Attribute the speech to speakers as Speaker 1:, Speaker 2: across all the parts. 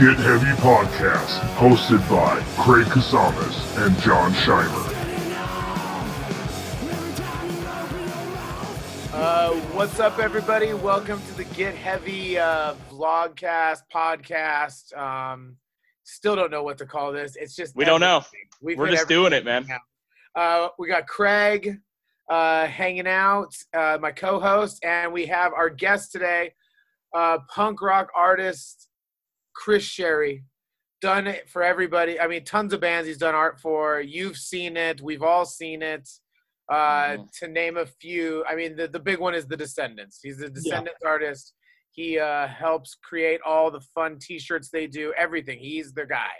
Speaker 1: Get Heavy Podcast, hosted by Craig Kasamas and John Scheimer.
Speaker 2: Uh, what's up, everybody? Welcome to the Get Heavy uh, vlogcast podcast. Um, still don't know what to call this. It's just
Speaker 3: We don't know.
Speaker 2: We've
Speaker 3: We're just doing it, man.
Speaker 2: Uh, we got Craig uh, hanging out, uh, my co-host, and we have our guest today, uh, punk rock artist Chris Shary. Done it for everybody. I mean, tons of bands he's done art for. You've seen it. We've all seen it. Uh,
Speaker 3: Mhm.
Speaker 2: To name a few, I mean, the, the big one is the Descendants. He's a Descendants artist. He uh, helps create all the fun T-shirts they do. Everything. He's the guy.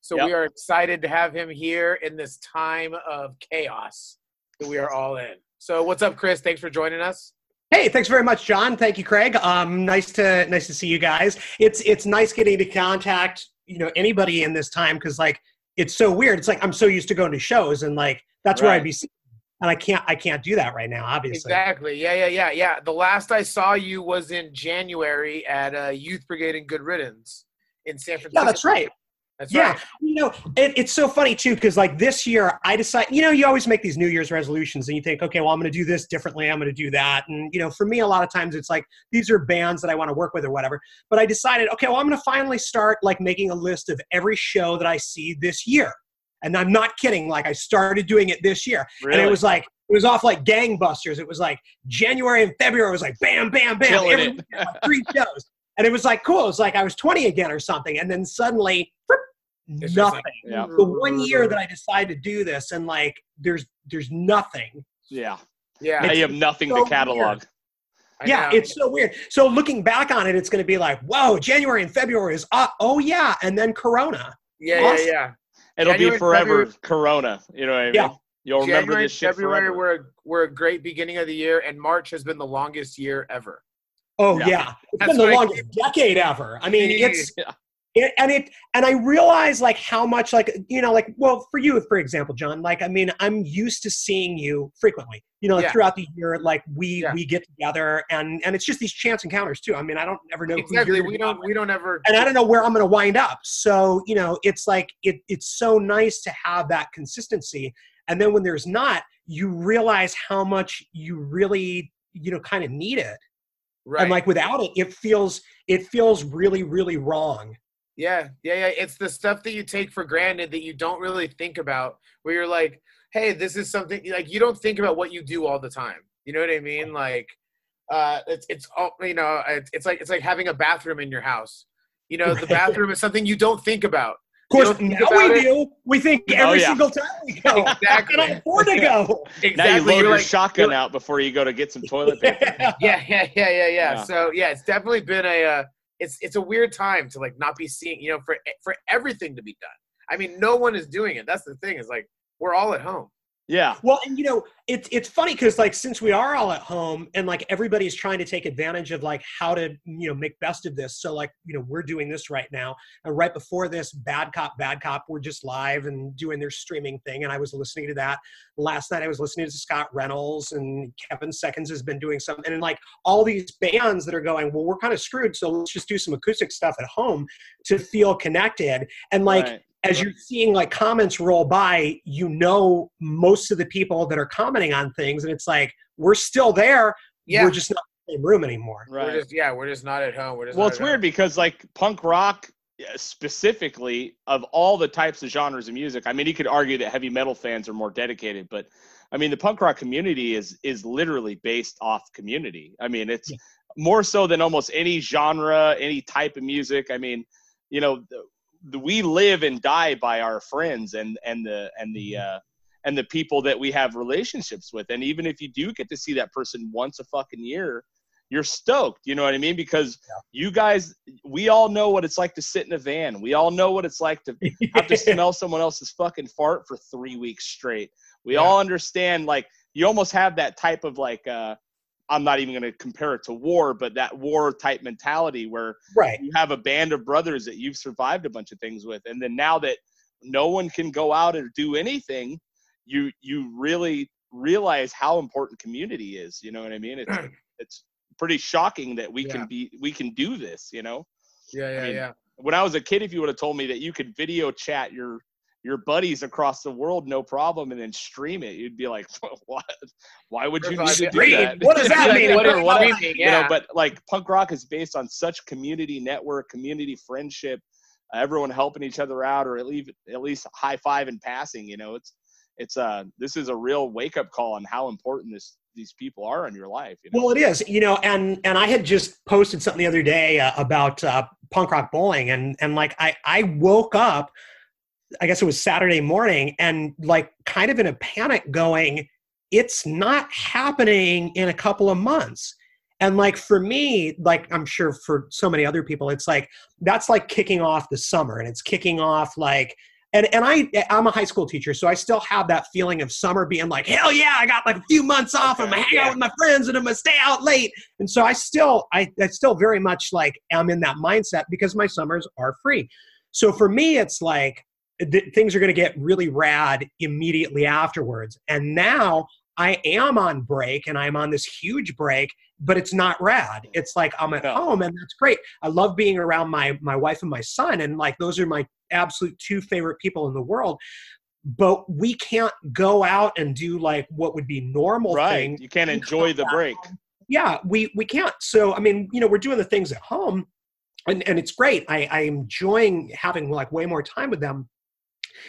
Speaker 2: So we are excited to have him here in this time of chaos that we are all in. So what's up, Chris? Thanks for joining us.
Speaker 4: Hey, thanks very much, John. Thank you, Craig. Um, nice to nice to see you guys. It's it's nice getting to contact you know anybody in this time because like it's so weird. It's like I'm so used to going to shows and like that's where I'd be, seen, and I can't I can't do that right now. Obviously,
Speaker 2: Exactly. Yeah, yeah, yeah, yeah. The last I saw you was in January at uh, Youth Brigade and Good Riddance in San Francisco.
Speaker 4: yeah, that's right.
Speaker 2: That's
Speaker 4: yeah,
Speaker 2: right.
Speaker 4: you know, it, it's so funny too because like this year I decide, you know, you always make these New Year's resolutions and you think, okay, well, I'm going to do this differently. I'm going to do that, and you know, for me, a lot of times it's like these are bands that I want to work with or whatever. But I decided, okay, well, I'm going to finally start like making a list of every show that I see this year, and I'm not kidding. Like I started doing it this year,
Speaker 3: Really?
Speaker 4: and it was like it was off like gangbusters. It was like January and February It was like bam, bam, bam,
Speaker 3: Killing
Speaker 4: every
Speaker 3: it.
Speaker 4: weekend, like, three shows, and it was like cool. It was like I was 20 again or something, and then suddenly. Fripp,
Speaker 2: It's
Speaker 4: Nothing
Speaker 2: like-
Speaker 3: Yeah.
Speaker 4: the one year that I decided to do this, and like there's there's nothing.
Speaker 3: yeah.
Speaker 2: Yeah.
Speaker 3: Now you have nothing
Speaker 4: so
Speaker 3: to catalog.
Speaker 2: I
Speaker 4: yeah,
Speaker 2: know.
Speaker 4: it's so weird. So looking back on it, it's going to be like, whoa, January and February is uh, oh yeah, and then Corona.
Speaker 2: yeah,
Speaker 4: awesome.
Speaker 2: yeah, yeah.
Speaker 3: It'll
Speaker 2: January,
Speaker 3: be forever
Speaker 2: February-
Speaker 3: Corona. You know what I mean?
Speaker 4: Yeah.
Speaker 3: You'll remember this shit
Speaker 2: February
Speaker 3: forever.
Speaker 2: were a, were a great beginning of the year, and March has been the longest year ever.
Speaker 4: Oh
Speaker 3: Yeah.
Speaker 4: yeah, it's
Speaker 2: That's
Speaker 4: been the
Speaker 2: what I
Speaker 4: longest decade ever. I mean, it's
Speaker 3: Yeah.
Speaker 4: It, and it and I realize like how much like you know like well for you for example, John. Like I mean, I'm used to seeing you frequently. You know, like,
Speaker 2: Yeah.
Speaker 4: throughout the year, like we
Speaker 2: Yeah.
Speaker 4: we get together and and it's just these chance encounters too. I mean, I don't ever know who
Speaker 2: Exactly. We don't. We don't ever.
Speaker 4: and I don't know where I'm going to wind up. So, you know, it's like it, it's so nice to have that consistency. And then when there's not, you realize how much you really, you know, kind of need it.
Speaker 2: Right.
Speaker 4: And like without it, it feels it feels really, really wrong.
Speaker 2: Yeah, yeah, yeah. It's the stuff that you take for granted that you don't really think about. Where you're like, hey, this is something like you don't think about what you do all the time. You know what I mean? Like, uh, it's it's all you know. It's, it's like it's like having a bathroom in your house. You know, the bathroom is something you don't think about.
Speaker 4: Of course, now we
Speaker 2: it.
Speaker 4: do. We think
Speaker 3: Oh,
Speaker 4: every
Speaker 3: yeah.
Speaker 4: single time we go.
Speaker 2: Exactly.
Speaker 4: I can afford to go.
Speaker 2: Exactly.
Speaker 3: Now you load
Speaker 2: You're
Speaker 3: your
Speaker 2: like-
Speaker 3: shotgun
Speaker 2: you're-
Speaker 3: out before you go to get some toilet paper.
Speaker 2: yeah, yeah, yeah, yeah, yeah.
Speaker 3: Yeah.
Speaker 2: So yeah, it's definitely been a uh, it's it's a weird time to like not be seeing you know for for everything to be done. I mean, no one is doing it. That's the thing. Is like we're all at home.
Speaker 3: Yeah.
Speaker 4: Well, and you know, it's it's funny because like since we are all at home and like everybody's trying to take advantage of like how to you know make best of this. So like you know we're doing this right now, and right before this, Bad Cop, Bad Cop, we're just live and doing their streaming thing, and I was listening to that last night. I was listening to Scott Reynolds and Kevin Seconds has been doing something, and like all these bands that are going, well, we're kind of screwed, so let's just do some acoustic stuff at home to feel connected, and like
Speaker 3: Right.
Speaker 4: As you're seeing like comments roll by, you know most of the people that are commenting on things, and it's like we're still there.
Speaker 2: Yeah,
Speaker 4: We're just not in the same room anymore.
Speaker 2: we're
Speaker 3: Right.
Speaker 2: just yeah, we're just not at home. We're just
Speaker 3: Well, it's weird
Speaker 2: home.
Speaker 3: because like punk rock uh, specifically of all the types of genres of music. I mean, you could argue that heavy metal fans are more dedicated, but I mean, the punk rock community is is literally based off community. I mean, it's
Speaker 4: Yeah.
Speaker 3: more so than almost any genre, any type of music. I mean, you know, the, the, we live and die by our friends and and the and the uh, and the people that we have relationships with. And even if you do get to see that person once a fucking year, you're stoked. You know what I mean? Because you guys, we all know what it's like to sit in a van. We all know what it's like to have to smell someone else's fucking fart for three weeks straight. We
Speaker 2: Yeah.
Speaker 3: all understand, like, you almost have that type of like, uh, I'm not even going to compare it to war, but that war type mentality where
Speaker 4: right.
Speaker 3: you have a band of brothers that you've survived a bunch of things with. And then now that no one can go out and do anything, you you really realize how important community is. You know what I mean? It's it's pretty shocking that we
Speaker 2: Yeah.
Speaker 3: can be we can do this. You know,
Speaker 2: Yeah, yeah,
Speaker 3: mean,
Speaker 2: yeah.
Speaker 3: when I was a kid, if you would have told me that you could video chat your your buddies across the world no problem and then stream it, you'd be like, what? Why would you need to do that?
Speaker 4: What does that mean?
Speaker 3: what,
Speaker 2: What-
Speaker 3: what-
Speaker 2: streaming,
Speaker 3: you know, but like punk rock is based on such community network, community friendship, uh, everyone helping each other out, or at least at least high five and passing. You know, it's it's uh this is a real wake up call on how important this these people are in your life. You know?
Speaker 4: Well, it is, you know, and and I had just posted something the other day uh, about uh, punk rock bowling, and and like I I woke up, I guess it was Saturday morning, and like kind of in a panic, going, it's not happening in a couple of months. And like for me, like I'm sure for so many other people, it's like that's like kicking off the summer, and it's kicking off like and and I I'm a high school teacher, so I still have that feeling of summer being like, hell yeah, I got like a few months off. I'm gonna hang out with my friends and I'm gonna stay out late. And so I still I, I still very much like I'm in that mindset because my summers are free. So for me, it's like th- things are gonna get really rad immediately afterwards. And now I am on break and I'm on this huge break, but it's not rad. It's like I'm at
Speaker 3: No.
Speaker 4: home and that's great. I love being around my my wife and my son, and like those are my absolute two favorite people in the world. But we can't go out and do like what would be normal
Speaker 3: right.
Speaker 4: things.
Speaker 3: You can't enjoy the break.
Speaker 4: Yeah, we we can't. So I mean, you know, we're doing the things at home, and and it's great. I I'm enjoying having like way more time with them.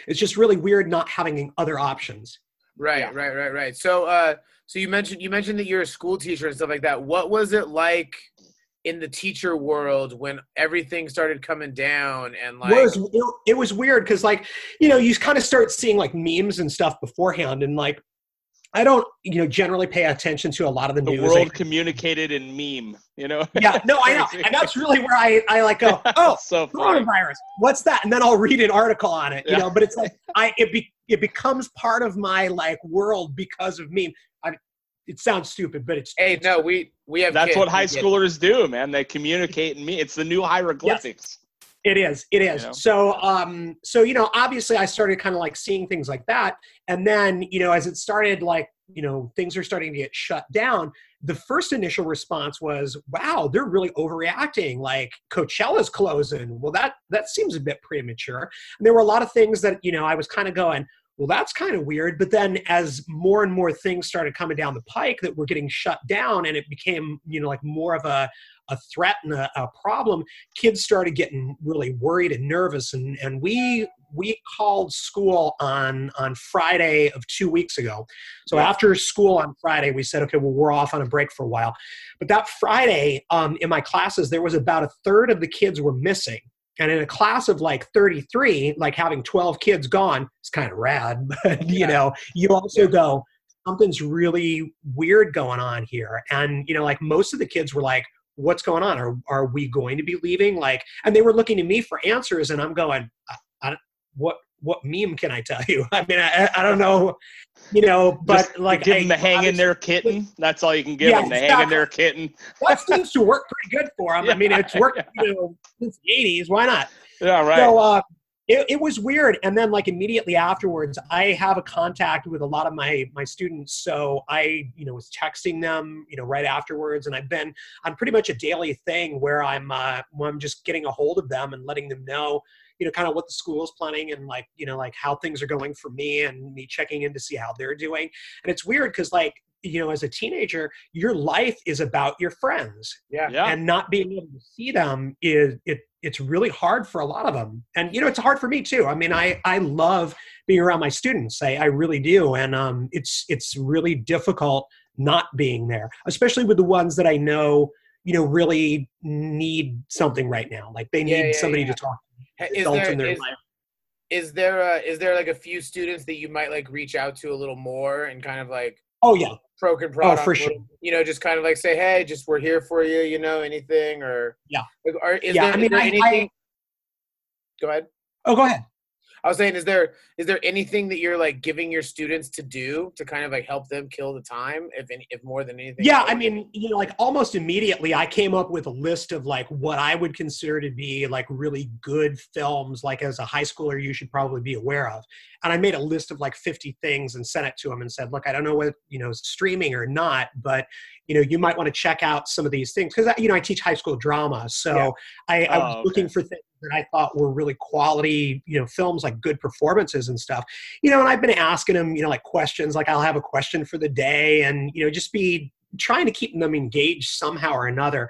Speaker 4: It's just really weird not having other options.
Speaker 2: Right,
Speaker 3: Yeah.
Speaker 2: right, right, right. So, uh, so you mentioned you mentioned that you're a school teacher and stuff like that. What was it like in the teacher world when everything started coming down and like?
Speaker 4: was it, it was weird because like you know you kind of start seeing like memes and stuff beforehand and like i don't you know generally pay attention to a lot of the,
Speaker 3: The
Speaker 4: news
Speaker 3: world
Speaker 4: I-
Speaker 3: communicated in meme. You know.
Speaker 4: yeah no i know and that's really where i i like go oh
Speaker 3: so funny.
Speaker 4: coronavirus what's that and then i'll read an article on it you
Speaker 3: Yeah.
Speaker 4: know but it's like i it, be, it becomes part of my like world because of meme I, it sounds stupid but it's
Speaker 2: hey, no, we we have.
Speaker 3: That's
Speaker 2: kids,
Speaker 3: what
Speaker 2: we
Speaker 3: high
Speaker 2: get
Speaker 3: schoolers do, man. They communicate in me. It's the new hieroglyphics.
Speaker 4: It is. It is.
Speaker 3: You know?
Speaker 4: So, um, so you know, obviously, I started kind of like seeing things like that, and then you know, as it started, like you know, things are starting to get shut down. The first initial response was, "Wow, they're really overreacting. Like Coachella's closing. Well, that that seems a bit premature." And there were a lot of things that you know, I was kind of going, "Well, that's kind of weird." But then, as more and more things started coming down the pike that were getting shut down, and it became you know, like more of a a threat and a, a problem kids started getting really worried and nervous and and we we called school on on friday of two weeks ago so
Speaker 3: Yeah.
Speaker 4: after school on friday we said okay well we're off on a break for a while but that friday um, in my classes there was about a third of the kids were missing and in a class of like 33 like having 12 kids gone is kind of rad but you
Speaker 2: Yeah.
Speaker 4: know you also go something's really weird going on here. And you know like most of the kids were like what's going on? Are, are we going to be leaving? Like and they were looking to me for answers and i'm going I, I, what what meme can i tell you i mean i, I don't know you know but
Speaker 3: Just
Speaker 4: like
Speaker 3: give
Speaker 4: I-
Speaker 3: them the hang in there kitten. That's all you can give
Speaker 4: Yeah,
Speaker 3: them. The hang in there kitten.
Speaker 4: that seems to work pretty good for them i mean it's worked
Speaker 3: Yeah.
Speaker 4: you know since the 80s why not
Speaker 3: Yeah, right.
Speaker 4: So uh, it, it was weird. And then like immediately afterwards, I have a contact with a lot of my my students. So I, you know, was texting them, you know, right afterwards. And I've been on pretty much a daily thing where I'm uh, where I'm just getting a hold of them and letting them know, you know, kind of what the school is planning and like, you know, like how things are going for me and me checking in to see how they're doing. And it's weird because like, you know, as a teenager, your life is about your friends
Speaker 2: Yeah.
Speaker 3: yeah.
Speaker 4: and not being able to see them is it it's really hard for a lot of them and you know it's hard for me too. I mean i i love being around my students. I, I really do. And um it's it's really difficult not being there especially with the ones that i know you know really need something right now. Like they need
Speaker 2: Yeah, yeah,
Speaker 4: somebody
Speaker 2: yeah.
Speaker 4: to talk to
Speaker 2: Is there,
Speaker 4: in their
Speaker 2: is,
Speaker 4: life.
Speaker 2: is there uh, is there like a few students that you might like reach out to a little more and kind of like
Speaker 4: oh yeah
Speaker 2: proke oh, product.
Speaker 4: Oh, for sure.
Speaker 2: you know just kind of like say hey just we're here for you you know anything or
Speaker 4: Yeah.
Speaker 2: are, is
Speaker 4: Yeah,
Speaker 2: there,
Speaker 4: I mean,
Speaker 2: there
Speaker 4: I- I-
Speaker 2: anything go ahead
Speaker 4: oh go ahead
Speaker 2: I was saying, is there is there anything that you're like giving your students to do to kind of like help them kill the time, if any, if more than anything?
Speaker 4: Yeah. I mean, you know, like almost immediately, I came up with a list of like what I would consider to be like really good films, like as a high schooler, you should probably be aware of. And I made a list of like 50 things and sent it to them and said, look, I don't know what, you know, streaming or not, but, you know, you might want to check out some of these things. Cause, you know, I teach high school drama. So
Speaker 2: Yeah.
Speaker 4: I, I was
Speaker 3: Oh,
Speaker 4: looking
Speaker 3: okay.
Speaker 4: for things that I thought were really quality, you know, films like good performances and stuff. You know, and I've been asking them, you know, like questions, like I'll have a question for the day, and you know, just be trying to keep them engaged somehow or another.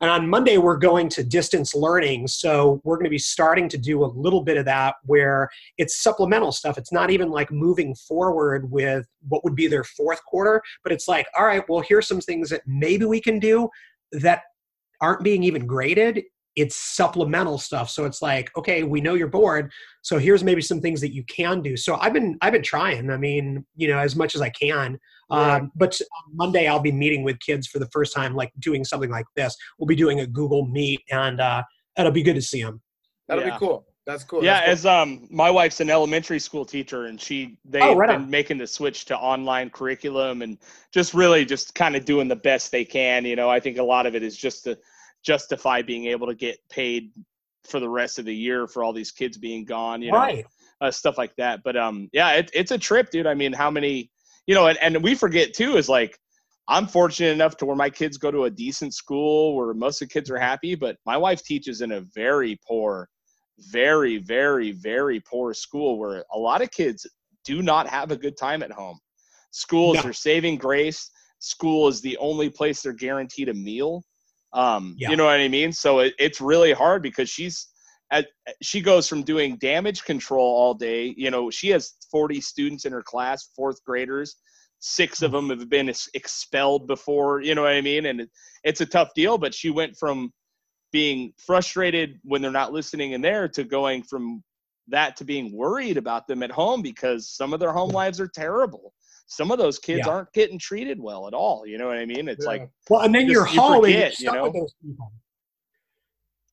Speaker 4: And on Monday, we're going to distance learning. So we're going to be starting to do a little bit of that where it's supplemental stuff. It's not even like moving forward with what would be their fourth quarter, but it's like, all right, well, here's some things that maybe we can do that aren't being even graded it's supplemental stuff so it's like okay we know you're bored so here's maybe some things that you can do so i've been i've been trying i mean you know as much as i can um, but on monday i'll be meeting with kids for the first time like doing something like this we'll be doing a google meet and uh it'll be good to see them
Speaker 2: That'll
Speaker 3: Yeah.
Speaker 2: be cool. That's cool.
Speaker 3: yeah,
Speaker 2: That's
Speaker 3: as um, my wife's an elementary school teacher, and she they've
Speaker 4: Oh, right
Speaker 3: been
Speaker 4: on.
Speaker 3: making the switch to online curriculum, and just really just kind of doing the best they can. You know, I think a lot of it is just to justify being able to get paid for the rest of the year for all these kids being gone. You know,
Speaker 4: right
Speaker 3: uh, stuff like that. But um, yeah, it, it's a trip, dude. I mean, how many, you know, and, and we forget too is like, I'm fortunate enough to where my kids go to a decent school where most of the kids are happy, but my wife teaches in a very poor, very, very, very poor school where a lot of kids do not have a good time at home. Schools
Speaker 4: No.
Speaker 3: are saving grace. School is the only place they're guaranteed a meal. Um,
Speaker 4: Yeah.
Speaker 3: You know what I mean? So it, it's really hard because she's at, she goes from doing damage control all day. You know, she has 40 students in her class, fourth graders. Six of them have been expelled before. You know what I mean? And it, it's a tough deal. But she went from being frustrated when they're not listening in there to going from that to being worried about them at home because some of their home lives are terrible. Some of those kids
Speaker 4: Yeah.
Speaker 3: aren't getting treated well at all. You know what I mean? It's
Speaker 2: Yeah.
Speaker 3: like
Speaker 4: well and then
Speaker 3: Just-
Speaker 4: you're
Speaker 3: you
Speaker 4: home and you're
Speaker 3: forget, you know?
Speaker 4: with those people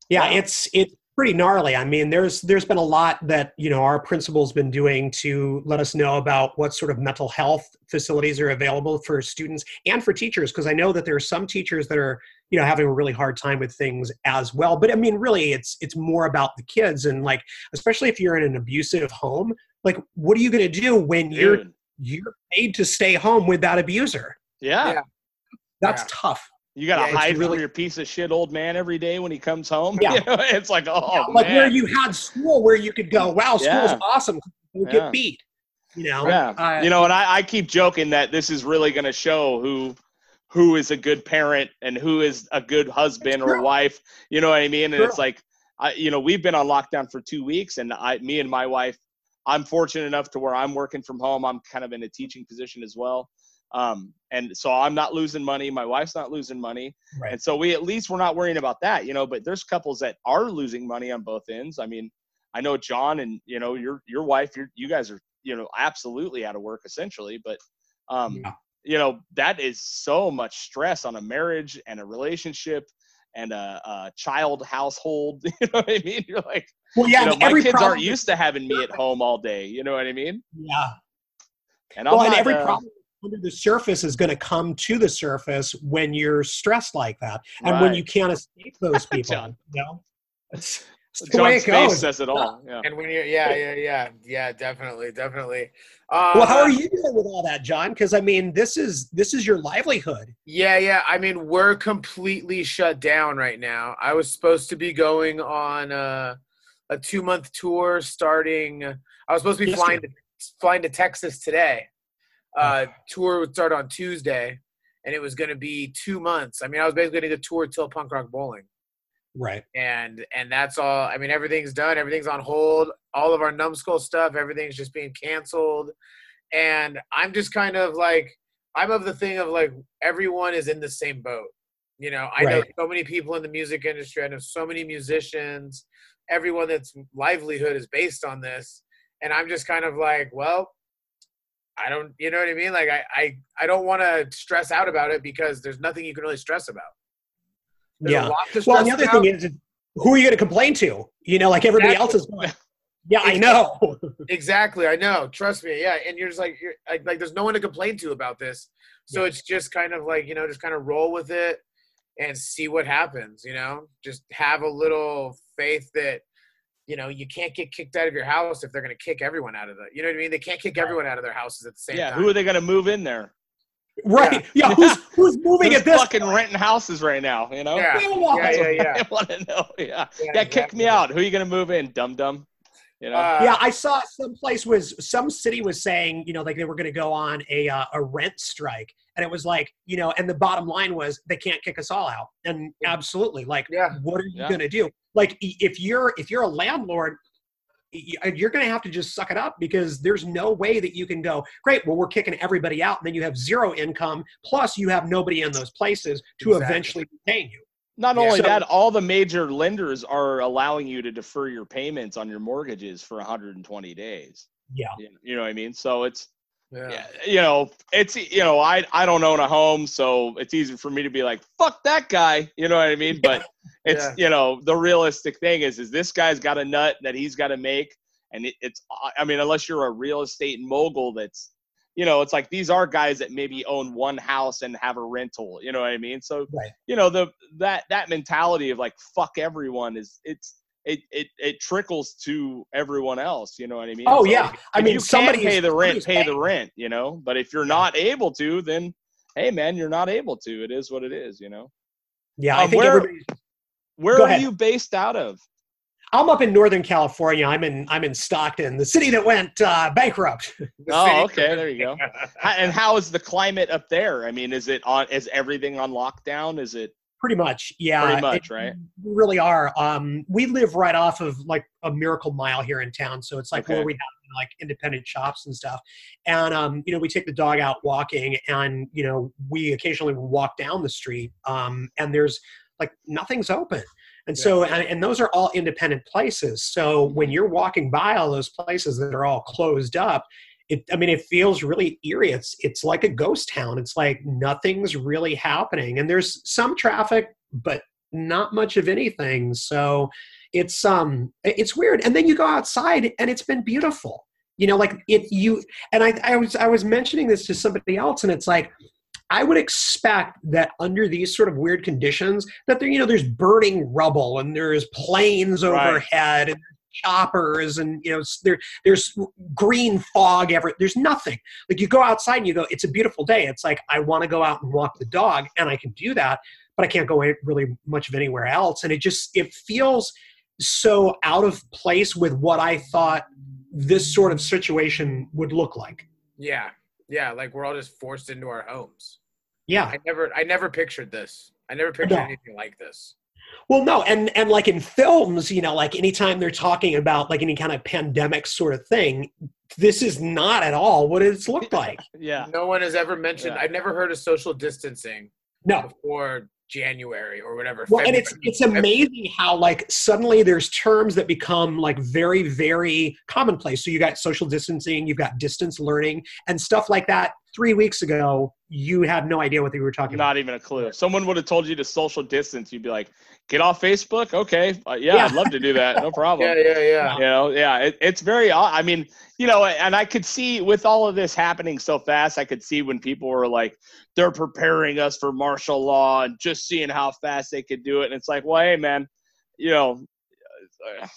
Speaker 4: yeah,
Speaker 3: Yeah.
Speaker 4: it's it's pretty gnarly i mean there's there's been a lot that you know our principal's been doing to let us know about what sort of mental health facilities are available for students and for teachers because i know that there are some teachers that are you know having a really hard time with things as well but i mean really it's it's more about the kids and like especially if you're in an abusive home like what are you going to do when
Speaker 3: dude,
Speaker 4: you're paid to stay home with that abuser
Speaker 3: yeah.
Speaker 2: Yeah.
Speaker 4: that's
Speaker 2: Yeah.
Speaker 4: tough
Speaker 3: You got to
Speaker 2: Yeah,
Speaker 3: hide
Speaker 4: really-
Speaker 3: from your piece of shit old man every day when he comes home.
Speaker 4: Yeah.
Speaker 3: You know, it's like, oh,
Speaker 4: like where you had school where you could go wow school's
Speaker 3: Yeah.
Speaker 4: awesome you
Speaker 3: Yeah.
Speaker 4: get beat you know
Speaker 3: yeah.
Speaker 4: Uh,
Speaker 3: you know, and I, I keep joking that this is really going to show who who is a good parent and who is a good husband or wife. You know what I mean? And it's
Speaker 4: True.
Speaker 3: like, I, you know, we've been on lockdown for two weeks, and I, me and my wife, I'm fortunate enough to where I'm working from home. I'm kind of in a teaching position as well. Um, and so I'm not losing money. My wife's not losing money.
Speaker 4: Right.
Speaker 3: And so we at least we're not worrying about that, you know. But there's couples that are losing money on both ends. I mean, I know John and you know your your wife, your you guys are you know absolutely out of work essentially. But um,
Speaker 4: Yeah.
Speaker 3: you know that is so much stress on a marriage and a relationship and a, a child household. You know what I mean? You're like,
Speaker 4: well yeah
Speaker 3: you know,
Speaker 4: and
Speaker 3: my kids
Speaker 4: problem
Speaker 3: aren't used to having me at home all day. You know what I mean?
Speaker 4: yeah
Speaker 3: And I'm
Speaker 4: well and every
Speaker 3: uh,
Speaker 4: problem under the surface is going to come to the surface when you're stressed like that and when you can't escape those people
Speaker 3: John.
Speaker 4: you know it's, it's the way
Speaker 3: John's
Speaker 4: it
Speaker 3: face
Speaker 4: goes
Speaker 3: says it all. Yeah.
Speaker 2: And when you're, yeah, yeah, yeah, yeah, definitely, definitely. Uh,
Speaker 4: well how are you doing with all that john because i mean this is this is your livelihood
Speaker 2: Yeah, yeah. I mean, we're completely shut down right now. I was supposed to be going on a, a two month tour starting. I was supposed to be flying to, flying to Texas today. Uh, tour would start on Tuesday, and it was going to be two months. I mean, I was basically going to tour till Punk Rock Bowling,
Speaker 4: right
Speaker 2: and and that's all. I mean, everything's done. Everything's on hold. All of our numbskull stuff. Everything's just being canceled, and I'm just kind of like I'm of the thing of like everyone is in the same boat. You know, I know so many people in the music industry. I know so many musicians. Everyone that's livelihood is based on this, and I'm just kind of like, well, I don't, you know what I mean? Like, I, I, I don't want to stress out about it because there's nothing you can really stress about. There's
Speaker 4: yeah well the other
Speaker 2: about.
Speaker 4: thing is who are you going to complain to you know like everybody else is going yeah i know
Speaker 2: Exactly, I know. Trust me, yeah. And you're just like, you're like, like, there's no one to complain to about this. So
Speaker 4: Yeah.
Speaker 2: it's just kind of like, you know, just kind of roll with it and see what happens. You know, just have a little faith that, you know, you can't get kicked out of your house if they're going to kick everyone out of the. You know what I mean? They can't kick
Speaker 4: Right.
Speaker 2: everyone out of their houses at the same
Speaker 3: yeah.
Speaker 2: time.
Speaker 3: Yeah, who are they going to move in there?
Speaker 4: Right. Yeah. Who's who's moving
Speaker 3: Who's
Speaker 4: at this?
Speaker 3: fucking renting houses right now? You know.
Speaker 2: Yeah.
Speaker 4: Meanwhile-
Speaker 2: Yeah, yeah, yeah.
Speaker 3: I want to know. Yeah.
Speaker 2: Yeah,
Speaker 3: Yeah. Kick me out. Who are you gonna move in? Dum dum. You know.
Speaker 2: Uh,
Speaker 4: yeah, I saw some place was some city was saying, you know, like they were going to go on a uh, a rent strike, and it was like, you know, and the bottom line was they can't kick us all out, and absolutely, like,
Speaker 2: Yeah.
Speaker 4: what are you
Speaker 3: Yeah.
Speaker 4: going to do? Like, if you're if you're a landlord, you're going to have to just suck it up because there's no way that you can go, great, well, we're kicking everybody out, and then you have zero income, plus you have nobody in those places to
Speaker 2: Exactly.
Speaker 4: eventually be paying you.
Speaker 3: Not
Speaker 2: Yeah.
Speaker 3: only
Speaker 4: So-
Speaker 3: that, all the major lenders are allowing you to defer your payments on your mortgages for 120 days.
Speaker 4: Yeah.
Speaker 3: You know what I mean? So it's
Speaker 2: Yeah.
Speaker 3: yeah, you know, it's you know, I I don't own a home, so it's easy for me to be like, fuck that guy. You know what I mean? But it's
Speaker 2: Yeah.
Speaker 3: you know, the realistic thing is is this guy's got a nut that he's got to make, and it, it's I mean, unless you're a real estate mogul, that's you know, it's like these are guys that maybe own one house and have a rental. You know what I mean? So
Speaker 4: Right.
Speaker 3: you know the that that mentality of like fuck everyone is it's it it it trickles to everyone else. You know what I mean?
Speaker 4: Oh yeah, I mean, somebody
Speaker 3: pay the rent, pay the rent, you know. But if you're not able to, then hey, man, you're not able to. It is what it is, you know.
Speaker 4: Yeah, I
Speaker 3: Um,
Speaker 4: think
Speaker 3: where-
Speaker 4: everybody's
Speaker 3: Where
Speaker 4: Go
Speaker 3: are
Speaker 4: ahead.
Speaker 3: you based out of?
Speaker 4: I'm up in Northern California. I'm in I'm in Stockton, the city that went uh, bankrupt.
Speaker 3: Oh, okay, there you go. How, and how is the climate up there? I mean, is it on? Is everything on lockdown? Is it
Speaker 4: Pretty much, yeah.
Speaker 3: Pretty much,
Speaker 4: it-
Speaker 3: right?
Speaker 4: We really are. Um, we live right off of like a Miracle Mile here in town, so it's like
Speaker 3: Okay.
Speaker 4: where we have like independent shops and stuff. And um, you know, we take the dog out walking, and you know, we occasionally walk down the street, um, and there's like nothing's open. And so, and, and those are all independent places. So when you're walking by all those places that are all closed up, it, I mean, it feels really eerie. It's it's like a ghost town. It's like nothing's really happening, and there's some traffic, but not much of anything. So it's um it's weird. And then you go outside, and it's been beautiful. You know, like it you and I I was I was mentioning this to somebody else, and it's like I would expect that under these sort of weird conditions, that there, you know, there's burning rubble and there's planes
Speaker 3: Right.
Speaker 4: overhead and choppers and you know there there's green fog ever there's nothing like you go outside and you go it's a beautiful day it's like i want to go out and walk the dog and i can do that but i can't go really much of anywhere else and it just it feels so out of place with what i thought this sort of situation would look like
Speaker 2: Yeah. Yeah. Like we're all just forced into our homes.
Speaker 4: yeah
Speaker 2: I never I never pictured this. I never pictured
Speaker 4: No.
Speaker 2: anything like this.
Speaker 4: Well, no, and and like in films, you know, like anytime they're talking about like any kind of pandemic sort of thing, this is not at all what it's looked like.
Speaker 3: yeah?
Speaker 2: No one has ever mentioned
Speaker 3: Yeah.
Speaker 2: I've never heard of social distancing
Speaker 4: No.
Speaker 2: before January or whatever.
Speaker 4: Well, and it's it's amazing how like suddenly there's terms that become like very very commonplace. So you got social distancing, you've got distance learning, and stuff like that. Three weeks ago, you had no idea what they were talking about.
Speaker 3: Not even a clue. If someone would have told you to social distance, you'd be like, "Get off Facebook." Okay, uh, yeah,
Speaker 4: Yeah.
Speaker 3: I'd love to do that. No problem.
Speaker 2: Yeah, yeah, yeah.
Speaker 3: you know yeah it, it's very i mean you know and i could see with all of this happening so fast i could see when people were like they're preparing us for martial law and just seeing how fast they could do it and it's like well hey man you know uh,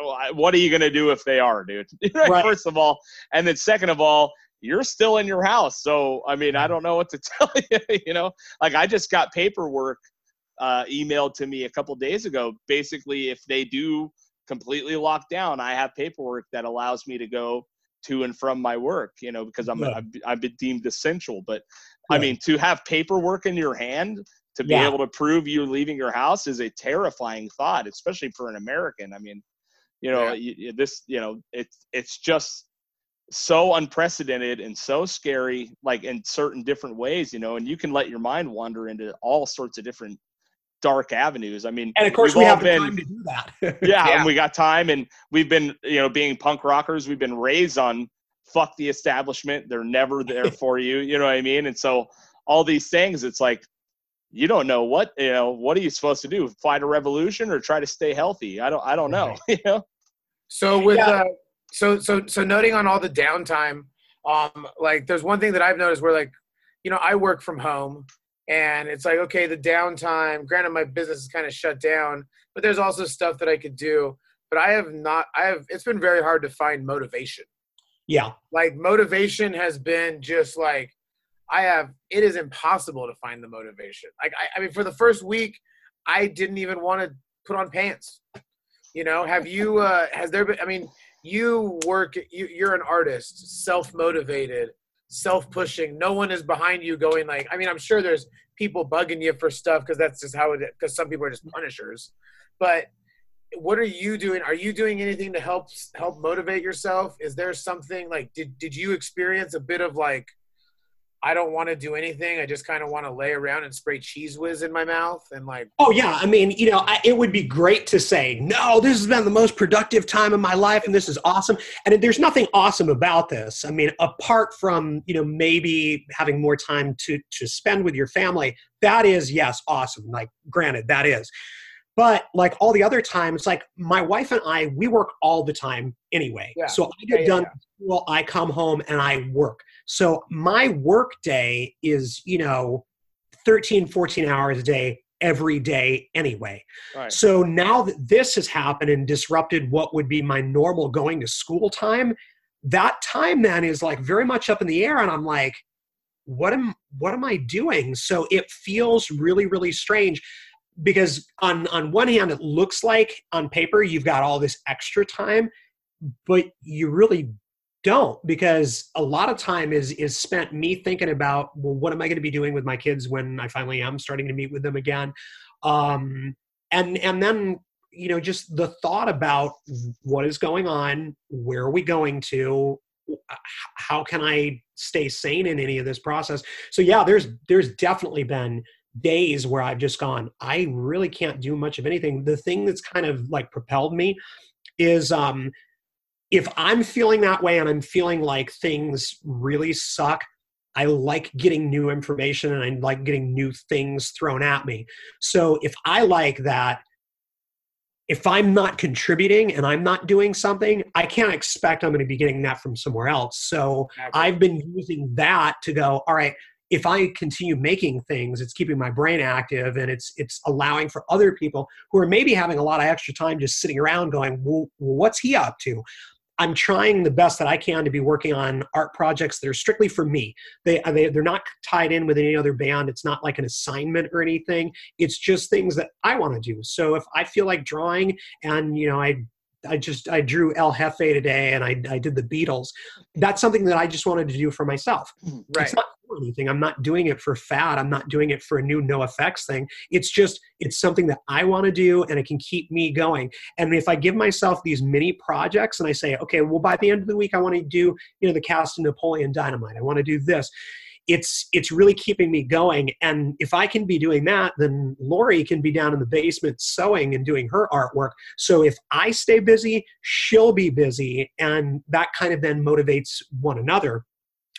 Speaker 3: what are you going to do if they are dude
Speaker 4: Right.
Speaker 3: first of all and then second of all you're still in your house so i mean i don't know what to tell you you know like i just got paperwork uh, emailed to me a couple days ago basically if they do completely lock down, I have paperwork that allows me to go to and from my work, you know, because I'm
Speaker 4: Yeah.
Speaker 3: I've, I've been deemed essential. But I mean, to have paperwork in your hand to be
Speaker 4: Yeah.
Speaker 3: able to prove you're leaving your house is a terrifying thought, especially for an American. I mean, you know,
Speaker 2: Yeah.
Speaker 3: you- this, you know, it's it's just so unprecedented and so scary, like in certain different ways, you know, and you can let your mind wander into all sorts of different dark avenues. I mean,
Speaker 4: And of course,
Speaker 3: we've
Speaker 4: we
Speaker 3: all
Speaker 4: have the
Speaker 3: been-
Speaker 4: time to do that.
Speaker 3: yeah,
Speaker 2: Yeah.
Speaker 3: and we got time and we've been you know being punk rockers we've been raised on fuck the establishment they're never there for you you know what i mean and so all these things it's like you don't know what you know what are you supposed to do fight a revolution or try to stay healthy i don't i don't know you know
Speaker 2: So with
Speaker 4: Yeah.
Speaker 2: uh, so so so noting on all the downtime, um, like there's one thing that I've noticed where like, you know, I work from home, and it's like okay, the downtime. Granted, my business is kind of shut down, but there's also stuff that I could do. But I have not. I have. It's been very hard to find motivation.
Speaker 4: yeah,
Speaker 2: Like motivation has been just like, I have it is impossible to find the motivation. Like I, I mean, for the first week, I didn't even want to put on pants. You know, have you? Uh, has there been? I mean, you work. You, you're an artist, self motivated, self pushing. No one is behind you going like. I mean, I'm sure there's people bugging you for stuff because that's just how it. Because some people are just punishers, but what are you doing are you doing anything to help help motivate yourself is there something like did did you experience a bit of like I don't want to do anything. I just kind of want to lay around and spray cheese whiz in my mouth and like.
Speaker 4: Oh yeah, I mean, you know, I, it would be great to say, no, this has been the most productive time of my life, and this is awesome. And there's nothing awesome about this. I mean, apart from you know maybe having more time to to spend with your family, that is yes, awesome. Like, granted, that is. But like all the other times, like my wife and I, we work all the time anyway.
Speaker 2: Yeah.
Speaker 4: So I get
Speaker 2: Yeah,
Speaker 4: done
Speaker 2: yeah.
Speaker 4: school, I come home and I work. So my work day is, you know, 13, 14 hours a day every day anyway.
Speaker 3: Right.
Speaker 4: So now that this has happened and disrupted what would be my normal going to school time, that time then is like very much up in the air and I'm like what am what am I doing? So it feels really really strange because on on one hand it looks like on paper you've got all this extra time but you really don't because a lot of time is is spent me thinking about well what am i going to be doing with my kids when i finally am starting to meet with them again? Um and and then you know just the thought about what is going on where are we going to how can i stay sane in any of this process? So yeah there's there's definitely been days where i've just gone i really can't do much of anything. The thing that's kind of like propelled me is um if I'm feeling that way and I'm feeling like things really suck, I like getting new information and I like getting new things thrown at me. So if I like that, if I'm not contributing and I'm not doing something, I can't expect I'm going to be getting that from somewhere else. So I've been using that to go, all right, if I continue making things, it's keeping my brain active and it's it's allowing for other people who are maybe having a lot of extra time just sitting around going, well, what's he up to? I'm trying the best that I can to be working on art projects that are strictly for me. They, uh, they they're not tied in with any other band. It's not like an assignment or anything. It's just things that I want to do. So if I feel like drawing, and you know, I I just I drew El Jefe today, and I I did the Beatles. That's something that I just wanted to do for myself.
Speaker 2: Mm, right.
Speaker 4: It's not for anything. I'm not doing it for fat. I'm not doing it for a new NOFX thing. It's just it's something that I want to do and it can keep me going. And if I give myself these mini projects and I say, okay, well by the end of the week I want to do, you know, the cast of Napoleon Dynamite. I want to do this. It's it's really keeping me going. And if I can be doing that, then Lori can be down in the basement sewing and doing her artwork. So if I stay busy, she'll be busy. And that kind of then motivates one another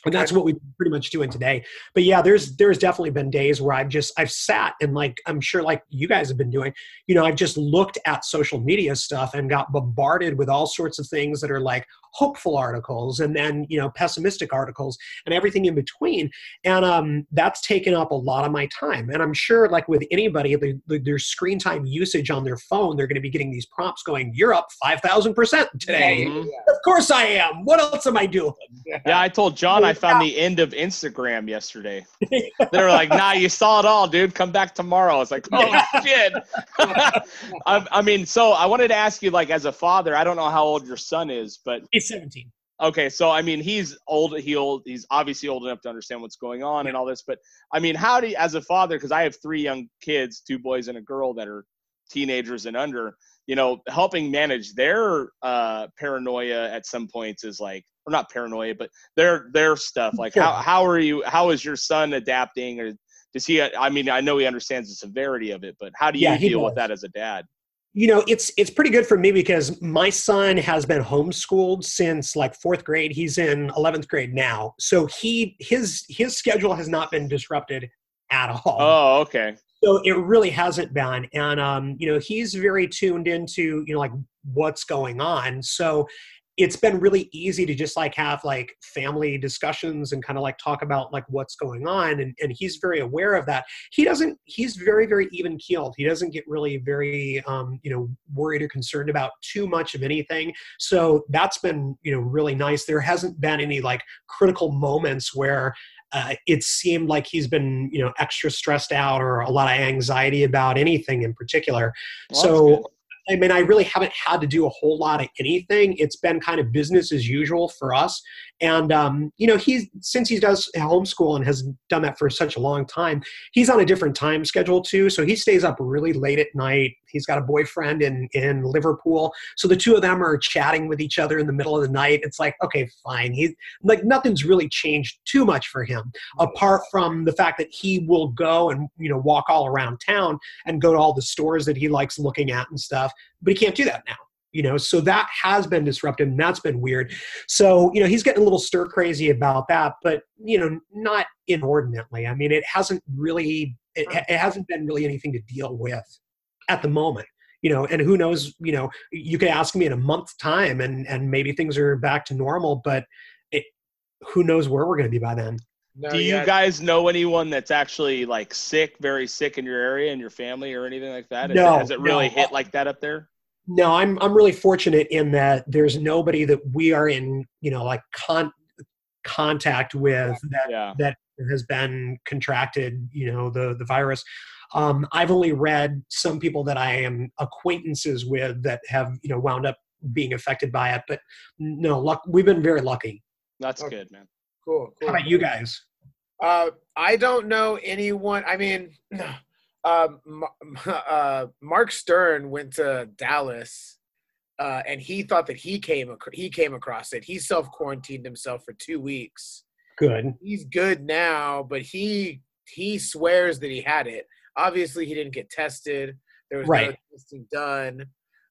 Speaker 4: and that's what been pretty much doing today but yeah there's there's definitely been days where i've just i've sat and like i'm sure like you guys have been doing you know i've just looked at social media stuff and got bombarded with all sorts of things that are like hopeful articles and then you know pessimistic articles and everything in between and um that's taken up a lot of my time and i'm sure like with anybody the, the, their screen time usage on their phone they're going to be getting these prompts going you're up 5000% today
Speaker 3: Mhm.
Speaker 4: of course i am what else am i doing
Speaker 3: Yeah, I told John I found the end of Instagram yesterday. they were like, "Nah, you saw it all, dude. Come back tomorrow." I was like, "Oh shit." I, I mean, so I wanted to ask you, like, as a father, I don't know how old your son is, but
Speaker 4: he's 17
Speaker 3: okay, so I mean, he's old. He old. He's obviously old enough to understand what's going on and all this. But I mean, how do you, as a father, because I have three young kids, two boys and a girl that are teenagers and under. You know, helping manage their uh, paranoia at some points is like, or not paranoia, but their their stuff. Like, how
Speaker 4: Sure.
Speaker 3: how are you? How is your son adapting, or does he? I mean, I know he understands the severity of it, but how do you
Speaker 4: Yeah,
Speaker 3: deal with that as a dad?
Speaker 4: You know it's it's pretty good for me because my son has been homeschooled since like fourth grade. He's in 11th grade now. So he his his schedule has not been disrupted at all.
Speaker 3: Oh, okay.
Speaker 4: so it really hasn't been. And um you know he's very tuned into you know like what's going on. So it's been really easy to just like have like family discussions and kind of like talk about like what's going on and, and he's very aware of that he doesn't he's very very even keeled he doesn't get really very um, you know worried or concerned about too much of anything so that's been you know really nice there hasn't been any like critical moments where uh, it seemed like he's been you know extra stressed out or a lot of anxiety about anything in particular.
Speaker 3: Well,
Speaker 4: so. I mean, I really haven't had to do a whole lot of anything. It's been kind of business as usual for us. And um, you know, he's since he does homeschool and has done that for such a long time, he's on a different time schedule too. So he stays up really late at night. He's got a boyfriend in in Liverpool, so the two of them are chatting with each other in the middle of the night. It's like, okay, fine. He like nothing's really changed too much for him, apart from the fact that he will go and you know walk all around town and go to all the stores that he likes looking at and stuff. But he can't do that now you know so that has been disrupted and that's been weird so you know he's getting a little stir crazy about that but you know not inordinately i mean it hasn't really it, it hasn't been really anything to deal with at the moment you know and who knows you know you could ask me in a month's time and and maybe things are back to normal but it who knows where we're going to be by then
Speaker 2: No,
Speaker 3: Do you
Speaker 2: yeah,
Speaker 3: guys know anyone that's actually like sick, very sick in your area, in your family, or anything like that? Has
Speaker 4: No,
Speaker 3: it, has it really
Speaker 4: no.
Speaker 3: hit like that up there?
Speaker 4: No, I'm I'm really fortunate in that there's nobody that we are in, you know, like con- contact with that
Speaker 3: Yeah.
Speaker 4: that has been contracted, you know, the the virus. Um, I've only read some people that I am acquaintances with that have, you know, wound up being affected by it. But no, luck. We've been very lucky.
Speaker 3: That's
Speaker 2: Okay.
Speaker 3: good, man.
Speaker 2: cool,
Speaker 4: How about you guys?
Speaker 2: Uh, I don't know anyone. I mean, um, uh, Mark Stern went to Dallas, uh, and he thought that he came ac- he came across it. He self quarantined himself for two weeks.
Speaker 4: Good.
Speaker 2: He's good now, but he he swears that he had it. Obviously, he didn't get tested. There was no testing done.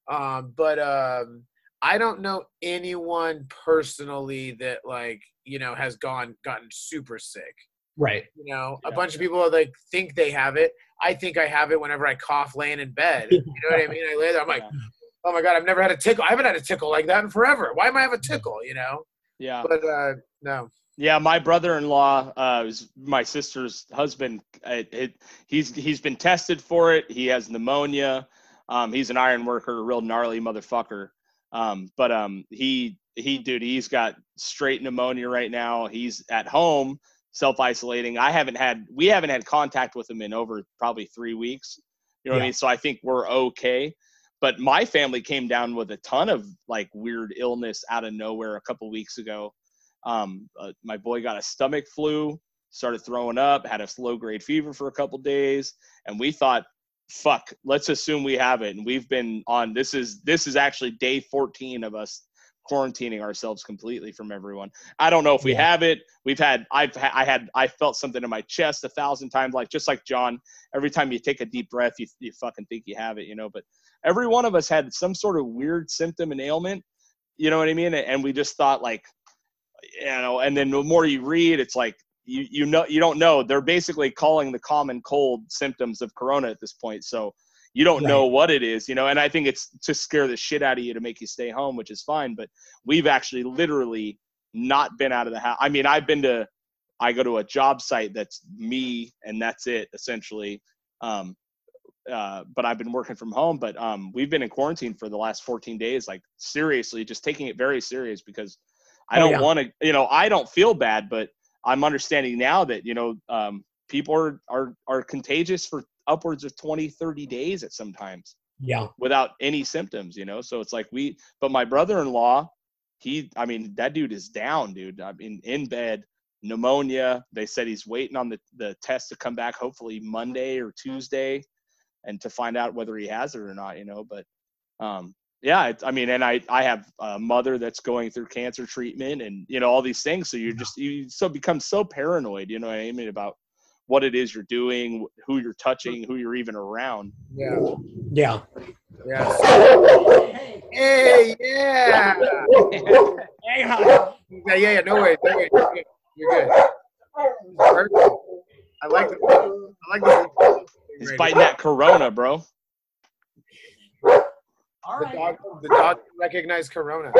Speaker 2: Um, but um, I don't know anyone personally that like you know has gone gotten super sick.
Speaker 4: Right.
Speaker 2: You know, a
Speaker 3: Yeah.
Speaker 2: bunch of people like think they have it. I think I have it whenever I cough laying in bed. You know what I mean? I lay there, I'm like,
Speaker 3: Yeah.
Speaker 2: oh my god, I've never had a tickle. I haven't had a tickle like that in forever. Why am I have a tickle? You know?
Speaker 3: Yeah.
Speaker 2: But uh, no.
Speaker 3: Yeah, my brother-in-law, uh, is my sister's husband. It, it, he's he's been tested for it. He has pneumonia. Um, he's an iron worker, a real gnarly motherfucker. Um, but um, he he dude, he's got straight pneumonia right now. He's at home self-isolating. I haven't had we haven't had contact with him in over probably three weeks. You know what I mean? So I think we're okay. But my family came down with a ton of like weird illness out of nowhere a couple weeks ago. Um, uh, my boy got a stomach flu, started throwing up, had a low grade fever for a couple days, and we thought, fuck, let's assume we have it. And we've been on this is this is actually day 14 of us quarantining ourselves completely from everyone. I don't know if we have it. We've had I've ha- I had I felt something in my chest a thousand times, like just like John. Every time you take a deep breath, you you fucking think you have it, you know. But every one of us had some sort of weird symptom and ailment. You know what I mean? And we just thought like, you know. And then the more you read, it's like you you know you don't know. They're basically calling the common cold symptoms of corona at this point. So you don't know what it is, you know. And I think it's to scare the shit out of you to make you stay home, which is fine. But we've actually literally not been out of the house. I mean, I've been to, I go to a job site that's me and that's it essentially. Um, uh, but I've been working from home. But um, we've been in quarantine for the last 14 days, like seriously, just taking it very serious because I
Speaker 4: Oh,
Speaker 3: don't
Speaker 4: yeah.
Speaker 3: want to, you know, I don't feel bad, but I'm understanding now that you know um, people are are are contagious for upwards of 20, 30 days at sometimes
Speaker 4: Yeah.
Speaker 3: without any symptoms, you know. So it's like we, but my brother-in-law, he, I mean, that dude is down, dude. I mean, in bed, pneumonia. They said he's waiting on the the test to come back, hopefully Monday or Tuesday, and to find out whether he has it or not, you know. But um, yeah, it, I mean, and I I have a mother that's going through cancer treatment, and you know all these things. So you're just you so become so paranoid, you know what I mean about what it is you're doing, who you're touching, who you're even around.
Speaker 2: Yeah.
Speaker 4: Yeah.
Speaker 2: Yeah. Hey, yeah.
Speaker 4: Hey, hi.
Speaker 2: Yeah, yeah, yeah. No way. No way. You're good. You're good. I like the. I like the.
Speaker 3: He's biting that Corona, bro.
Speaker 4: All
Speaker 2: The dog, the dog recognize Corona.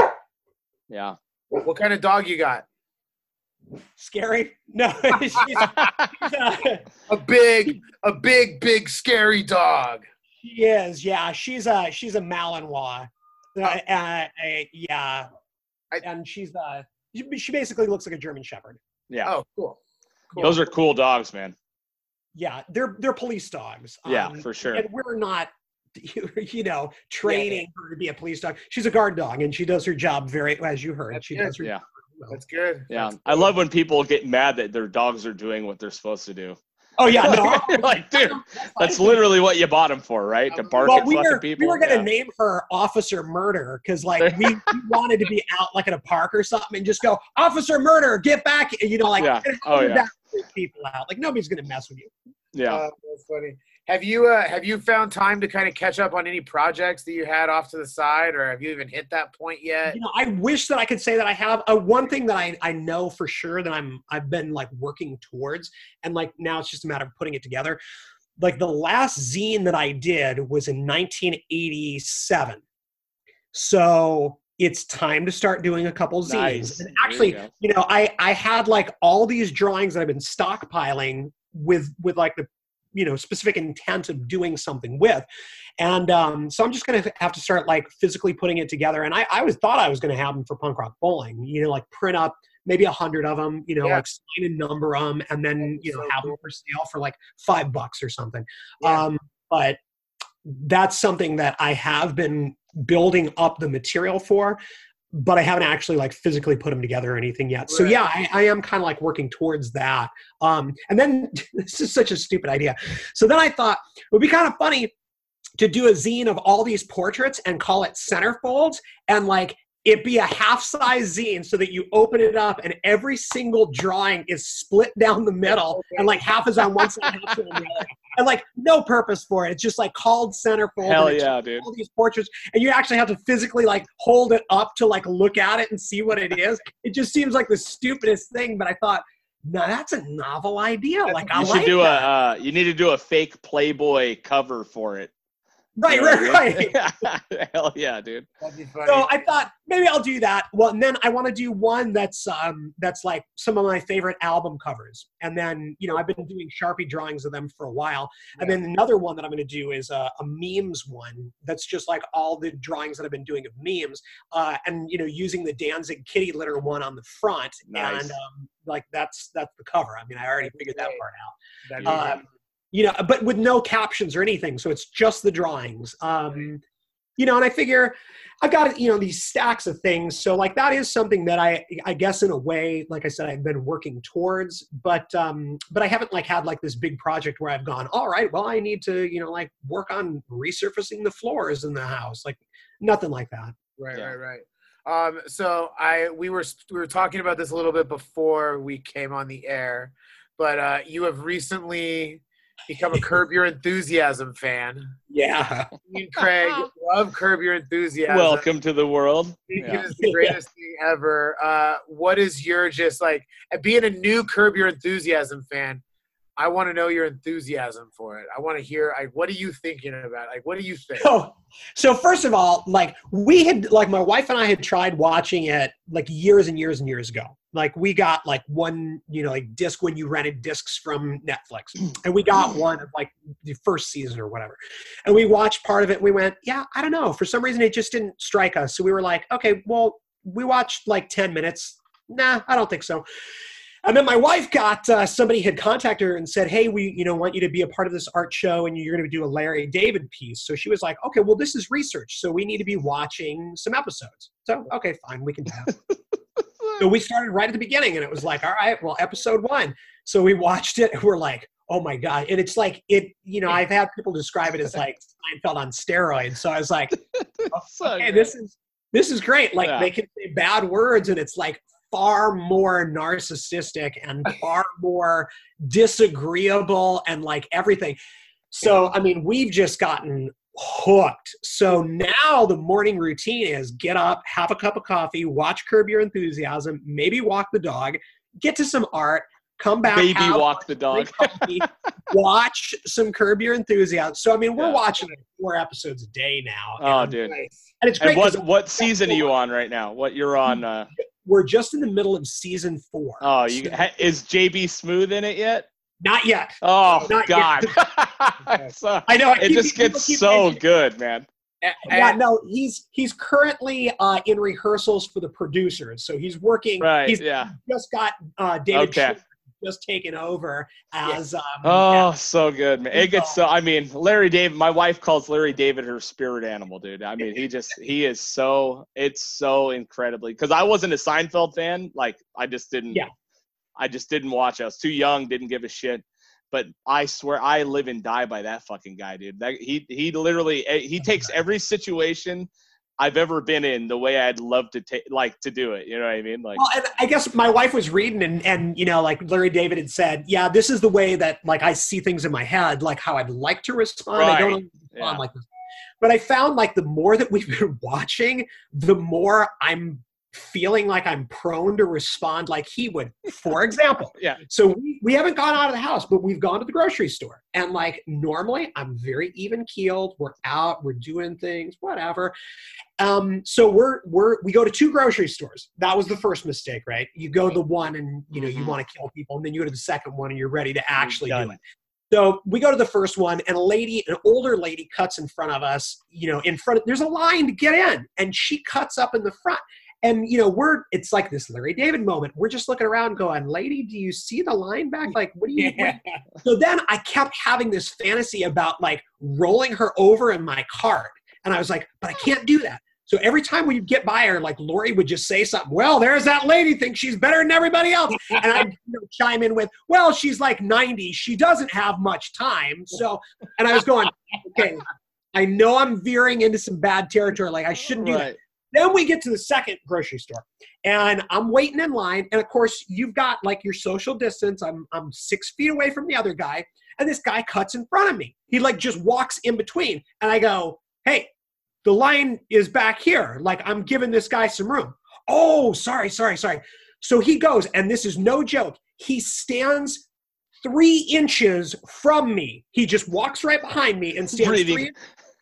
Speaker 3: Yeah.
Speaker 2: What kind of dog you got?
Speaker 4: Scary? No. she's, she's, uh,
Speaker 2: A big, a big, big, scary dog.
Speaker 4: she is. Yeah. She's a she's a Malinois. Uh, uh, uh, yeah.
Speaker 2: I-
Speaker 4: and she's uh she, she basically looks like a German Shepherd.
Speaker 3: Yeah.
Speaker 2: Oh, cool. Cool.
Speaker 3: Those are cool dogs, man.
Speaker 4: Yeah, they're they're police dogs.
Speaker 3: Yeah,
Speaker 4: Um,
Speaker 3: for sure.
Speaker 4: And we're not, you know, training her to be a police dog. She's a guard dog, and she does her job very, as you heard, she
Speaker 2: good.
Speaker 4: does her
Speaker 3: Yeah.
Speaker 4: Job well.
Speaker 2: That's good.
Speaker 3: Yeah,
Speaker 2: That's
Speaker 3: I love when people get mad that their dogs are doing what they're supposed to do.
Speaker 4: Oh yeah, no,
Speaker 3: like, dude, that's literally what you bought them for, right? To bark
Speaker 4: Well,
Speaker 3: at
Speaker 4: we
Speaker 3: fucking
Speaker 4: were,
Speaker 3: people.
Speaker 4: we were gonna
Speaker 3: Yeah.
Speaker 4: name her Officer Murder because like we, we wanted to be out like at a park or something and just go Officer Murder, get back, and you know, like
Speaker 3: Yeah. Oh, yeah.
Speaker 4: people out. Like nobody's gonna mess with you.
Speaker 3: yeah.
Speaker 2: Uh, that's funny. Have you uh, have you found time to kind of catch up on any projects that you had off to the side, or have you even hit that point yet?
Speaker 4: You know, I wish that I could say that I have. Uh, one thing that I, I know for sure that I'm I've been like working towards, and like now it's just a matter of putting it together. Like the last zine that I did was in 1987, so it's time to start doing a couple zines.
Speaker 3: Nice.
Speaker 4: And
Speaker 3: There you
Speaker 4: actually, you know, I I had like all these drawings that I've been stockpiling with with like the you know specific intent of doing something with. And um, so i'm just going to have to start like physically putting it together. And i, I was thought i was going to have them for punk rock bowling you know like print up maybe a hundred of them you know
Speaker 2: Yeah.
Speaker 4: like sign and number them and then you know have them for sale for like five bucks or something.
Speaker 2: Yeah.
Speaker 4: um, but that's something that i have been building up the material for but I haven't actually like physically put them together or anything yet. So yeah, I, I am kind of like working towards that. Um, and then this is such a stupid idea. So then I thought it would be kind of funny to do a zine of all these portraits and call it centerfolds and like it be a half size zine so that you open it up and every single drawing is split down the middle and like half is on one side, half is on the other. And like no purpose for it. It's just like called centerfold.
Speaker 3: Hell yeah, dude.
Speaker 4: all these portraits and you actually have to physically like hold it up to like look at it and see what it is it just seems like the stupidest thing but i thought no that's a novel idea like i
Speaker 3: You should
Speaker 4: like
Speaker 3: do a.
Speaker 4: that.
Speaker 3: Uh, you need to do a fake Playboy cover for it.
Speaker 4: Right
Speaker 3: You know what
Speaker 4: right
Speaker 3: I
Speaker 4: right.
Speaker 3: Hell yeah, dude.
Speaker 2: That'd be funny.
Speaker 4: so i thought maybe i'll do that. Well and then i want to do one that's um that's like some of my favorite album covers. And then you know i've been doing sharpie drawings of them for a while. And then another one that i'm going to do is a, a memes one that's just like all the drawings that i've been doing of memes uh, and you know using the danzig kitty litter one on the front.
Speaker 3: Nice.
Speaker 4: and um, like that's that's the cover. I mean i already figured that part out.
Speaker 2: That'd be
Speaker 4: um,
Speaker 2: great.
Speaker 4: You know, but with no captions or anything. So it's just the drawings. Um, you know, and I figure I've got you know these stacks of things. So like that is something that I I guess in a way, like I said, I've been working towards, but um, but I haven't like had like this big project where I've gone, all right, well I need to you know like work on resurfacing the floors in the house, like nothing like that.
Speaker 2: Right,
Speaker 3: Yeah.
Speaker 2: right, right. Um, so I we were we were talking about this a little bit before we came on the air, but uh, you have recently become a Curb Your Enthusiasm fan.
Speaker 4: Yeah.
Speaker 2: Me and Craig love Curb Your Enthusiasm.
Speaker 3: Welcome to the world.
Speaker 2: It
Speaker 3: Yeah.
Speaker 2: is the greatest thing ever. Uh, what is your just like uh, being a new Curb Your Enthusiasm fan? I want to know your enthusiasm for it. I want to hear. Like, what are you thinking about? Like, what do you think?
Speaker 4: So, so first of all, like we had, like my wife and I had tried watching it like years and years and years ago. Like we got like one, you know, like disc when you rented discs from Netflix, and we got one of like the first season or whatever, and we watched part of it. And we went, yeah, I don't know. For some reason, it just didn't strike us. So we were like, okay, well, we watched like ten minutes. Nah, I don't think so. And then my wife got uh, somebody had contacted her and said, "Hey, we you know want you to be a part of this art show, and you're going to do a Larry David piece." So she was like, "Okay, well this is research, so we need to be watching some episodes." So okay, fine, we can do that. so we started right at the beginning, and it was like, "All right, well, episode one." So we watched it, and we're like, "Oh my god!" And it's like it, you know, I've had people describe it as like Seinfeld on steroids. So I was like, oh,
Speaker 3: So
Speaker 4: hey,
Speaker 3: good.
Speaker 4: this is this is great. Like
Speaker 3: Yeah.
Speaker 4: they can say bad words, and it's like far more narcissistic and far more disagreeable and like everything. So I mean, we've just gotten hooked. So now the morning routine is get up, have a cup of coffee, watch Curb Your Enthusiasm, maybe walk the dog, get to some art, come back,
Speaker 3: baby walk the dog.
Speaker 4: coffee, watch some Curb Your Enthusiasm. So I mean, we're
Speaker 3: Yeah.
Speaker 4: watching four episodes a day now.
Speaker 3: Oh,
Speaker 4: and,
Speaker 3: dude.
Speaker 4: And it's great.
Speaker 3: And what what season are you on right now? What you're on? Uh,
Speaker 4: we're just in the middle of season four.
Speaker 3: oh, you
Speaker 4: So-
Speaker 3: is JB Smoove in it yet?
Speaker 4: Not yet.
Speaker 3: Oh
Speaker 4: Not
Speaker 3: God,
Speaker 4: yet. I know. I
Speaker 3: it
Speaker 4: keep-
Speaker 3: just
Speaker 4: people
Speaker 3: gets
Speaker 4: keep
Speaker 3: so
Speaker 4: mentioning-
Speaker 3: good, man.
Speaker 4: Yeah,
Speaker 2: a-
Speaker 4: no, he's he's currently uh, in rehearsals for the producers, so he's working.
Speaker 3: Right?
Speaker 4: He's
Speaker 3: yeah.
Speaker 4: just got uh, David
Speaker 3: Okay.
Speaker 4: Just taken over as. Um,
Speaker 3: Oh, so good, man. It gets so. I mean, Larry David. My wife calls Larry David her spirit animal, dude. I mean, he just he is so. It's so incredibly because I wasn't a Seinfeld fan. Like I just didn't.
Speaker 4: Yeah.
Speaker 3: I just didn't watch. I was too young. Didn't give a shit. But I swear, I live and die by that fucking guy, dude. That he he literally eh, he takes every situation I've ever been in the way I'd love to take like to do it. You know what I mean? Like
Speaker 4: Well, and I guess my wife was reading, and and you know, like Larry David had said, yeah, this is the way that like I see things in my head, like how I'd like to respond. I don't
Speaker 3: Right.
Speaker 4: respond
Speaker 3: Yeah.
Speaker 4: like this. But I found like the more that we've been watching, the more I'm feeling like I'm prone to respond like he would. For example,
Speaker 3: Yeah.
Speaker 4: So we, we haven't gone out of the house, but we've gone to the grocery store. And like normally, I'm very even keeled. We're out, we're doing things, whatever. Um, so we're we're we go to two grocery stores. That was the first mistake, right? You go to the one and you know you
Speaker 3: Mhm.
Speaker 4: want to kill people, and then you go to the second one and you're ready to actually do it. So we go to the first one, and a lady, an older lady, cuts in front of us. You know, in front of there's a line to get in, and she cuts up in the front. And you know, we're it's like this Larry David moment. We're just looking around, going, "Lady, do you see the line back? Like, what do you?" what- so then I kept having this fantasy about like rolling her over in my cart. And I was like, but I hmm. can't do that. So every time we'd get by her, like Lori would just say something, well, there's that lady thinks she's better than everybody else. And I'd you know, chime in with, well, she's like 90. She doesn't have much time. So, and I was going, okay, I know I'm veering into some bad territory. Like I shouldn't do that. Then we get to the second grocery store, and I'm waiting in line. And of course, you've got like your social distance. I'm I'm six feet away from the other guy, and this guy cuts in front of me. He like just walks in between, and I go, "Hey, the line is back here. Like I'm giving this guy some room." Oh, sorry, sorry, sorry. So he goes, and this is no joke. He stands three inches from me. He just walks right behind me and stands
Speaker 3: Breathing.
Speaker 4: three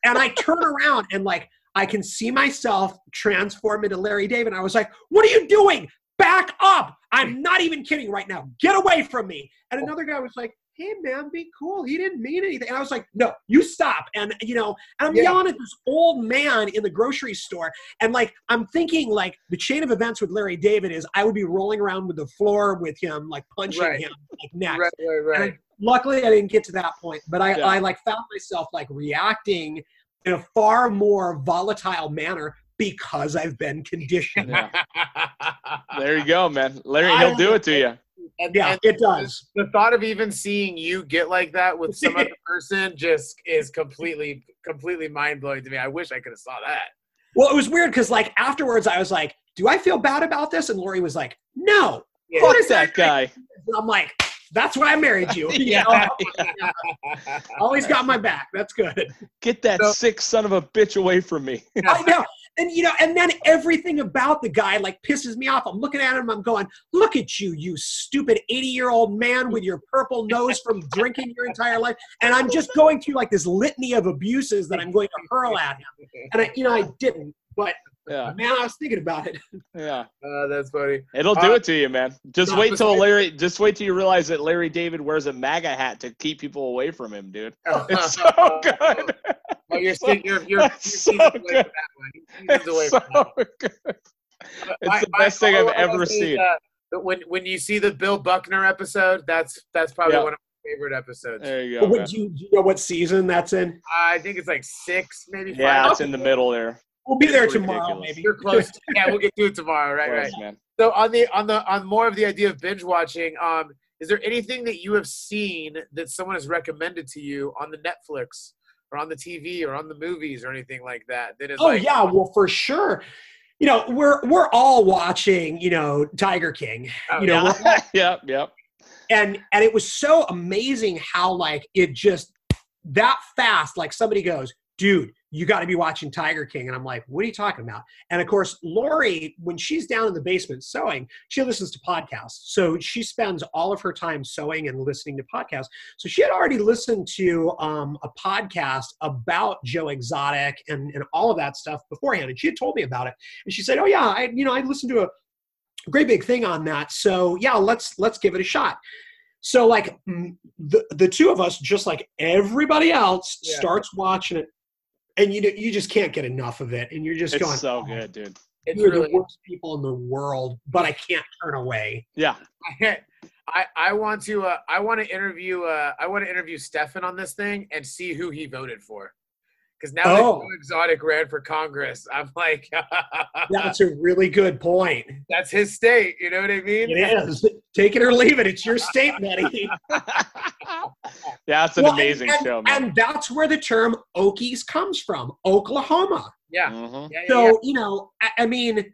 Speaker 4: and I turn around and like I can see myself transform into Larry David. I was like, "What are you doing? Back up! I'm not even kidding right now. Get away from me!" And another guy was like, "Hey man, be cool. He didn't mean anything." And I was like, "No, you stop!" And you know, and I'm
Speaker 2: Yeah.
Speaker 4: yelling at this old man in the grocery store, and like I'm thinking like the chain of events with Larry David is I would be rolling around with the floor with him, like punching
Speaker 2: Right.
Speaker 4: him like next.
Speaker 2: right, right, right.
Speaker 4: Luckily i didn't get to that point but i,
Speaker 3: Yeah.
Speaker 4: I like found myself like reacting in a far more volatile manner because i've been conditioned
Speaker 3: Yeah. There you go, man. Larry, he'll do it to you.
Speaker 2: And,
Speaker 4: yeah
Speaker 2: and
Speaker 4: it does
Speaker 2: the thought of even seeing you get like that with some other person just is completely, completely mind blowing to me. I wish I could have saw that.
Speaker 4: well it was weird because like afterwards i was like do i feel bad about this and lori was like no
Speaker 2: Yeah.
Speaker 4: What
Speaker 3: Fuck that guy.
Speaker 4: and i'm like that's why i married you You
Speaker 3: Yeah.
Speaker 4: know? always got my back that's good
Speaker 3: Get that
Speaker 2: So-
Speaker 3: sick son of a bitch away from me.
Speaker 4: I know. And you know, and then everything about the guy like pisses me off. I'm looking at him, I'm going, look at you, you stupid 80-year-old man with your purple nose from drinking your entire life. And I'm just going through like this litany of abuses that I'm going to hurl at him. And I, you know, I didn't, but
Speaker 3: Yeah,
Speaker 4: man, I was thinking about it.
Speaker 3: yeah.
Speaker 2: Uh, that's funny.
Speaker 3: It'll do
Speaker 2: Uh,
Speaker 3: it to you, man. Just
Speaker 2: no,
Speaker 3: wait till
Speaker 2: besides-
Speaker 3: Larry. Just wait till you realize that Larry David wears a MAGA hat to keep people away from him, dude. It's so good.
Speaker 2: Oh, you're,
Speaker 3: So-
Speaker 2: you're, you're, you're
Speaker 3: so
Speaker 2: away from
Speaker 3: good.
Speaker 2: that one. You're away
Speaker 3: It's
Speaker 2: from that one.
Speaker 3: good. It's
Speaker 2: My-
Speaker 3: the
Speaker 2: my
Speaker 3: best thing I've ever
Speaker 2: is,
Speaker 3: seen.
Speaker 2: uh, when when you see the Bill Buckner episode, that's that's probably
Speaker 3: Yeah.
Speaker 2: one of my favorite episodes.
Speaker 3: There you go.
Speaker 4: But
Speaker 3: man.
Speaker 4: would you, do you know what season that's in?
Speaker 2: I think it's like six, maybe five.
Speaker 3: Yeah, it's in the middle there.
Speaker 4: We'll be there tomorrow,
Speaker 3: ridiculous.
Speaker 4: maybe.
Speaker 2: You're close. yeah, we'll get to it tomorrow. Right, right.
Speaker 3: Man.
Speaker 2: So on the on the on more of the idea of binge watching, um, is there anything that you have seen that someone has recommended to you on the Netflix or on the TV or on the movies or anything like that? That is
Speaker 4: Oh
Speaker 2: like,
Speaker 4: yeah, well for sure. You know, we're we're all watching, you know, Tiger King.
Speaker 2: Oh,
Speaker 4: you know,
Speaker 2: yeah.
Speaker 4: we're
Speaker 3: yep, yep.
Speaker 4: and and it was so amazing how like it just that fast like somebody goes dude you got to be watching tiger king. And i'm like what are you talking about? And of course lori when she's down in the basement sewing she listens to podcasts. So she spends all of her time sewing and listening to podcasts. So she had already listened to um, a podcast about joe exotic and, and all of that stuff beforehand. And she had told me about it. And she said oh yeah i you know i listened to a great big thing on that. So yeah let's let's give it a shot. So like the the two of us, just like everybody else,
Speaker 2: Yeah.
Speaker 4: starts watching it, and you you just can't get enough of it, and you're just
Speaker 3: It's
Speaker 4: going,
Speaker 3: so
Speaker 4: "Oh,
Speaker 3: good, dude.
Speaker 2: it's
Speaker 4: You're
Speaker 2: really.
Speaker 4: the worst people in the world, but I can't turn away.
Speaker 3: Yeah.
Speaker 2: I, I want to uh, I want to interview uh, I want to interview Stefan on this thing and see who he voted for. Because now that
Speaker 4: Oh.
Speaker 2: Joe Exotic ran for Congress, I'm like,
Speaker 4: That's a really good point.
Speaker 2: that's his state. You know what I mean?
Speaker 4: It is. Take it or leave it. It's your state, buddy.
Speaker 3: yeah, it's an
Speaker 4: Well,
Speaker 3: amazing
Speaker 4: and,
Speaker 3: show, man.
Speaker 4: And that's where the term Okies comes from, Oklahoma.
Speaker 2: Yeah.
Speaker 3: Mhm.
Speaker 2: Yeah, yeah,
Speaker 4: So
Speaker 2: yeah.
Speaker 4: you know, I, I mean,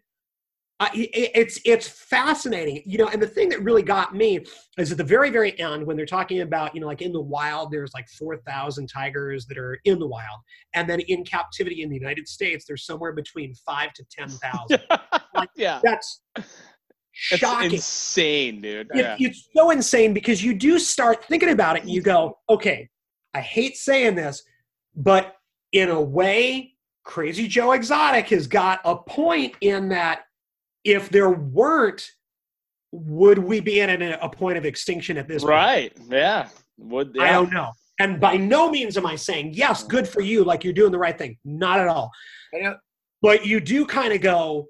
Speaker 4: I, it, it's it's fascinating, you know. And the thing that really got me is at the very very end when they're talking about you know like in the wild, there's like four thousand tigers that are in the wild, and then in captivity in the United States, there's somewhere between five to ten thousand.
Speaker 3: yeah,
Speaker 4: That's
Speaker 3: it's
Speaker 4: shocking.
Speaker 3: insane, dude.
Speaker 4: It-
Speaker 3: Yeah.
Speaker 4: It's so insane because you do start thinking about it and you go, okay, I hate saying this, but in a way, Crazy Joe Exotic has got a point in that if there weren't, would we be at a, a point of extinction at this point?
Speaker 3: Right. Yeah. Would
Speaker 4: I don't know. And by no means am I saying, yes, good for you, like you're doing the right thing. Not at all. But you do kind of go,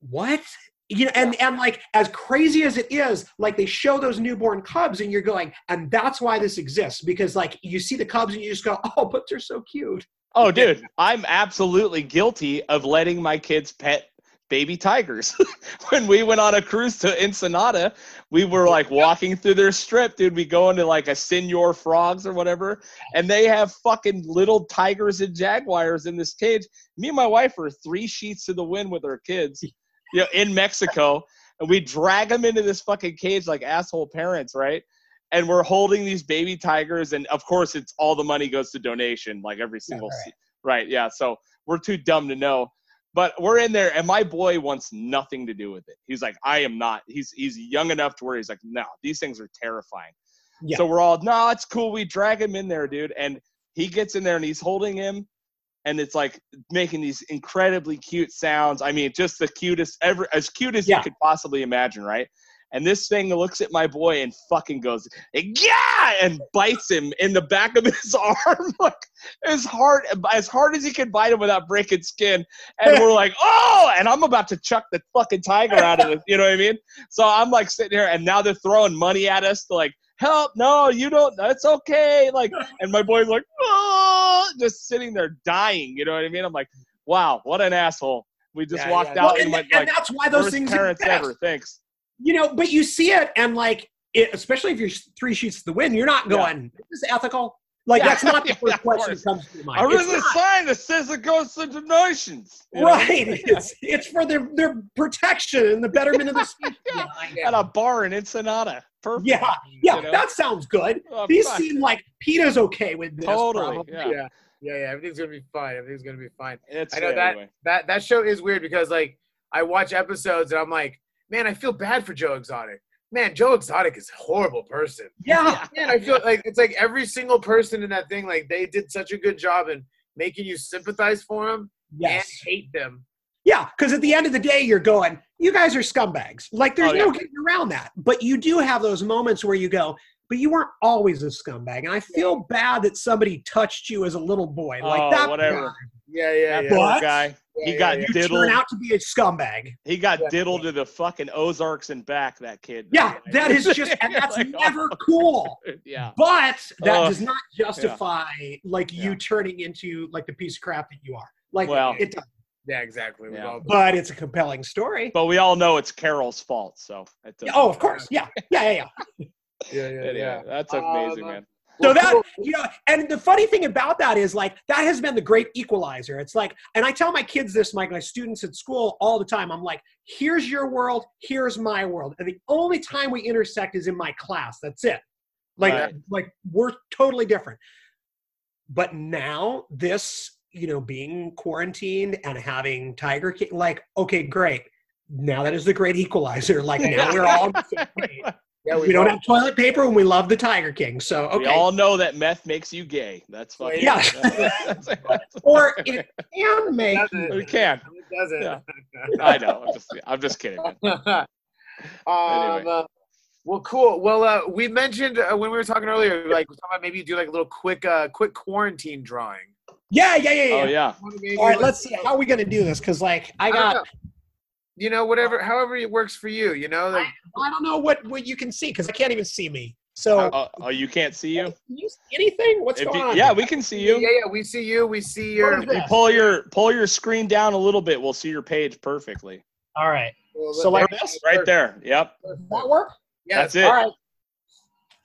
Speaker 4: what? You know, and, and like as crazy as it is, like they show those newborn cubs and you're going, and that's why this exists. Because like you see the cubs and you just go, oh, but they're so cute.
Speaker 3: Oh, dude, I'm absolutely guilty of letting my kids pet baby tigers. when we went on a cruise to Ensenada, we were like walking through their strip, dude. We go into like a Senor Frogs or whatever, and they have fucking little tigers and jaguars in this cage. Me and my wife are three sheets to the wind with our kids, you know, in Mexico, and we drag them into this fucking cage like asshole parents, right? And we're holding these baby tigers, and of course, it's all the money goes to donation, like every single,
Speaker 4: right.
Speaker 3: se- right? Yeah. So we're too dumb to know but we're in there and my boy wants nothing to do with it he's like i am not he's he's young enough to where he's like no these things are terrifying
Speaker 4: Yeah.
Speaker 3: so we're all no it's cool we drag him in there dude and he gets in there and he's holding him and it's like making these incredibly cute sounds i mean just the cutest ever as cute as
Speaker 4: Yeah.
Speaker 3: you could possibly imagine right and this thing looks at my boy and fucking goes, yeah, and bites him in the back of his arm, like as hard as hard as he can bite him without breaking skin. And we're like, oh, and I'm about to chuck the fucking tiger out of it. You know what I mean? So I'm like sitting here, and now they're throwing money at us to like help. No, you don't. That's okay. Like, and my boy's like, oh, just sitting there dying. You know what I mean? I'm like, wow, what an asshole. We just
Speaker 2: Yeah,
Speaker 3: walked
Speaker 2: yeah.
Speaker 3: out
Speaker 4: Well,
Speaker 3: and
Speaker 4: and,
Speaker 3: went
Speaker 4: and
Speaker 3: like,
Speaker 4: that's why those
Speaker 3: worst
Speaker 4: things
Speaker 3: parents
Speaker 4: exist.
Speaker 3: ever. Thanks.
Speaker 4: You know but you see it and like it, especially if you're three sheets to the wind you're not
Speaker 3: Yeah.
Speaker 4: going is this ethical like
Speaker 3: Yeah.
Speaker 4: that's not the first
Speaker 3: of
Speaker 4: question that comes to your mind
Speaker 3: I
Speaker 4: It's
Speaker 3: read the sign that says it goes to donations. you know?
Speaker 4: right it's, it's for their their protection and the betterment of the species
Speaker 3: Yeah.
Speaker 4: yeah
Speaker 3: At a bar in Ensenada. Perfect.
Speaker 4: yeah, yeah
Speaker 3: You know?
Speaker 4: that sounds good
Speaker 3: Oh,
Speaker 4: these
Speaker 3: fuck.
Speaker 4: seem like PETA's okay with this
Speaker 3: Totally, yeah.
Speaker 2: Yeah. Yeah, yeah. Everything's gonna be fine. Everything's gonna be fine.
Speaker 3: It's
Speaker 2: I know
Speaker 3: anyway.
Speaker 2: That that show is weird because like I watch episodes and I'm like, man, I feel bad for Joe Exotic. Man, Joe Exotic is a horrible person.
Speaker 4: yeah
Speaker 2: Man, I feel like it's like every single person in that thing, like they did such a good job in making you sympathize for them
Speaker 4: yes
Speaker 2: and hate them.
Speaker 4: Yeah, because at the end of the day, you're going, you guys are scumbags. Like, there's
Speaker 3: Oh,
Speaker 4: no getting around that. But you do have those moments where you go, but you weren't always a scumbag. And I feel bad that somebody touched you as a little boy. Like
Speaker 3: Oh,
Speaker 4: that.
Speaker 3: whatever.
Speaker 2: Yeah, yeah,
Speaker 3: That
Speaker 2: yeah.
Speaker 3: poor
Speaker 4: What?
Speaker 3: guy.
Speaker 2: Yeah,
Speaker 3: He
Speaker 2: yeah,
Speaker 3: got
Speaker 2: yeah.
Speaker 4: You turn
Speaker 3: diddled.
Speaker 4: out to be a scumbag.
Speaker 3: He got
Speaker 2: Yeah.
Speaker 3: diddled to the fucking Ozarks and back. That kid.
Speaker 4: Yeah, that is just, and that's
Speaker 3: Like,
Speaker 4: never
Speaker 3: oh,
Speaker 4: cool.
Speaker 3: Yeah.
Speaker 4: But that
Speaker 3: Ugh.
Speaker 4: does not justify like you
Speaker 3: Yeah.
Speaker 4: turning into like the piece of crap that you are. Like
Speaker 3: Well,
Speaker 4: it does.
Speaker 2: Yeah, exactly.
Speaker 3: Yeah.
Speaker 4: But it's a compelling story.
Speaker 3: But we all know it's Carol's fault. So. It
Speaker 4: oh, of course. Yeah. Yeah. Yeah. Yeah.
Speaker 2: yeah, yeah,
Speaker 3: Anyway,
Speaker 2: yeah.
Speaker 3: That's amazing,
Speaker 2: Um,
Speaker 3: man.
Speaker 4: So that you know, and the funny thing about that is like that has been the great equalizer. It's like, and I tell my kids this, my, my students at school all the time. I'm like, here's your world, here's my world, and the only time we intersect is in my class. That's it. Like,
Speaker 3: Right.
Speaker 4: like we're totally different. But now this, you know, being quarantined and having Tiger King, like, okay, great. Now that is the great equalizer. Like now we're all on the same page.
Speaker 2: yeah,
Speaker 4: we don't have toilet paper and we love the Tiger King. So
Speaker 3: We all know that meth makes you gay. That's fucking.
Speaker 4: Yeah.
Speaker 3: that's- that's-
Speaker 4: or it can make
Speaker 2: doesn't.
Speaker 3: we can.
Speaker 2: It doesn't.
Speaker 3: Yeah. I know. I'm just, I'm just kidding.
Speaker 2: Um,
Speaker 3: Anyway.
Speaker 2: uh, well, cool. Well, uh, we mentioned uh, when we were talking earlier, like we were talking about maybe do like a little quick, uh, quick quarantine drawing.
Speaker 4: yeah yeah yeah yeah
Speaker 3: Oh yeah.
Speaker 4: All right let's see how are we gonna do this because like i
Speaker 2: I
Speaker 4: got
Speaker 2: know. You know, whatever, however it works for you. You know, like
Speaker 4: I don't know what what you can see because I can't even see me. So
Speaker 3: Oh, oh, you can't see you?
Speaker 4: can you see anything? What's
Speaker 3: If
Speaker 4: going
Speaker 3: you-
Speaker 4: on?
Speaker 3: yeah, we can see you.
Speaker 2: yeah, yeah, we see you. We see your.
Speaker 4: What is
Speaker 3: You pull your pull your screen down a little bit. We'll see your page perfectly.
Speaker 4: All right.
Speaker 2: well,
Speaker 4: So like this?
Speaker 3: Right there. Yep.
Speaker 4: Does that work?
Speaker 2: Yes.
Speaker 3: That's it.
Speaker 4: All right.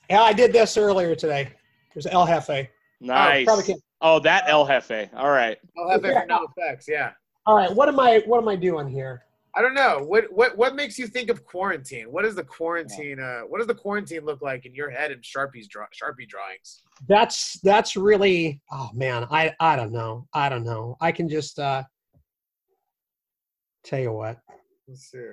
Speaker 4: Yeah, I did this earlier today. There's El Jefe.
Speaker 3: Oh, nice.
Speaker 4: probably can't-
Speaker 3: Oh, that El Jefe. All right.
Speaker 2: I'll have it for no effects. Yeah.
Speaker 4: All right. What am I? What am I doing here?
Speaker 2: I don't know. What what what makes you think of quarantine? What is the quarantine? Uh, what does the quarantine look like in your head in Sharpie's draw, Sharpie drawings?
Speaker 4: That's that's really. Oh man, I I don't know. I don't know. I can just uh tell you what.
Speaker 2: Let's see.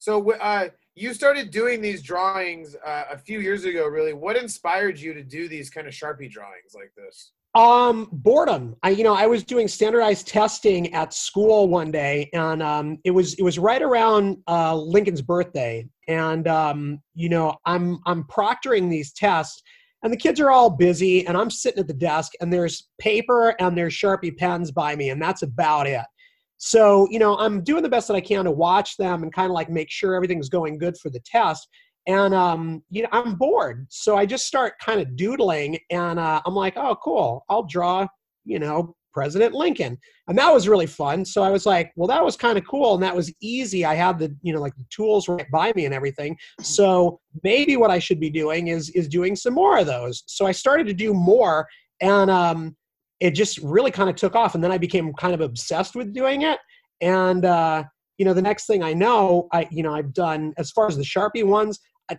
Speaker 2: So uh, you started doing these drawings uh, a few years ago. Really, what inspired you to do these kind of Sharpie drawings like this?
Speaker 4: Um, boredom. I, you know, I was doing standardized testing at school one day, and um, it was it was right around uh, Lincoln's birthday, and um, you know, I'm I'm proctoring these tests, and the kids are all busy, and I'm sitting at the desk, and there's paper and there's Sharpie pens by me, and that's about it. So, you know, I'm doing the best that I can to watch them and kind of like make sure everything's going good for the test and um, you know i'm bored. So i just start kind of doodling and uh, i'm like oh cool. I'll draw you know president lincoln. And that was really fun. So i was like well that was kind of cool and that was easy. I had the you know like the tools right by me and everything. So maybe what i should be doing is is doing some more of those. So i started to do more and um, it just really kind of took off and then i became kind of obsessed with doing it. And uh, you know the next thing i know i you know i've done as far as the sharpie ones uh,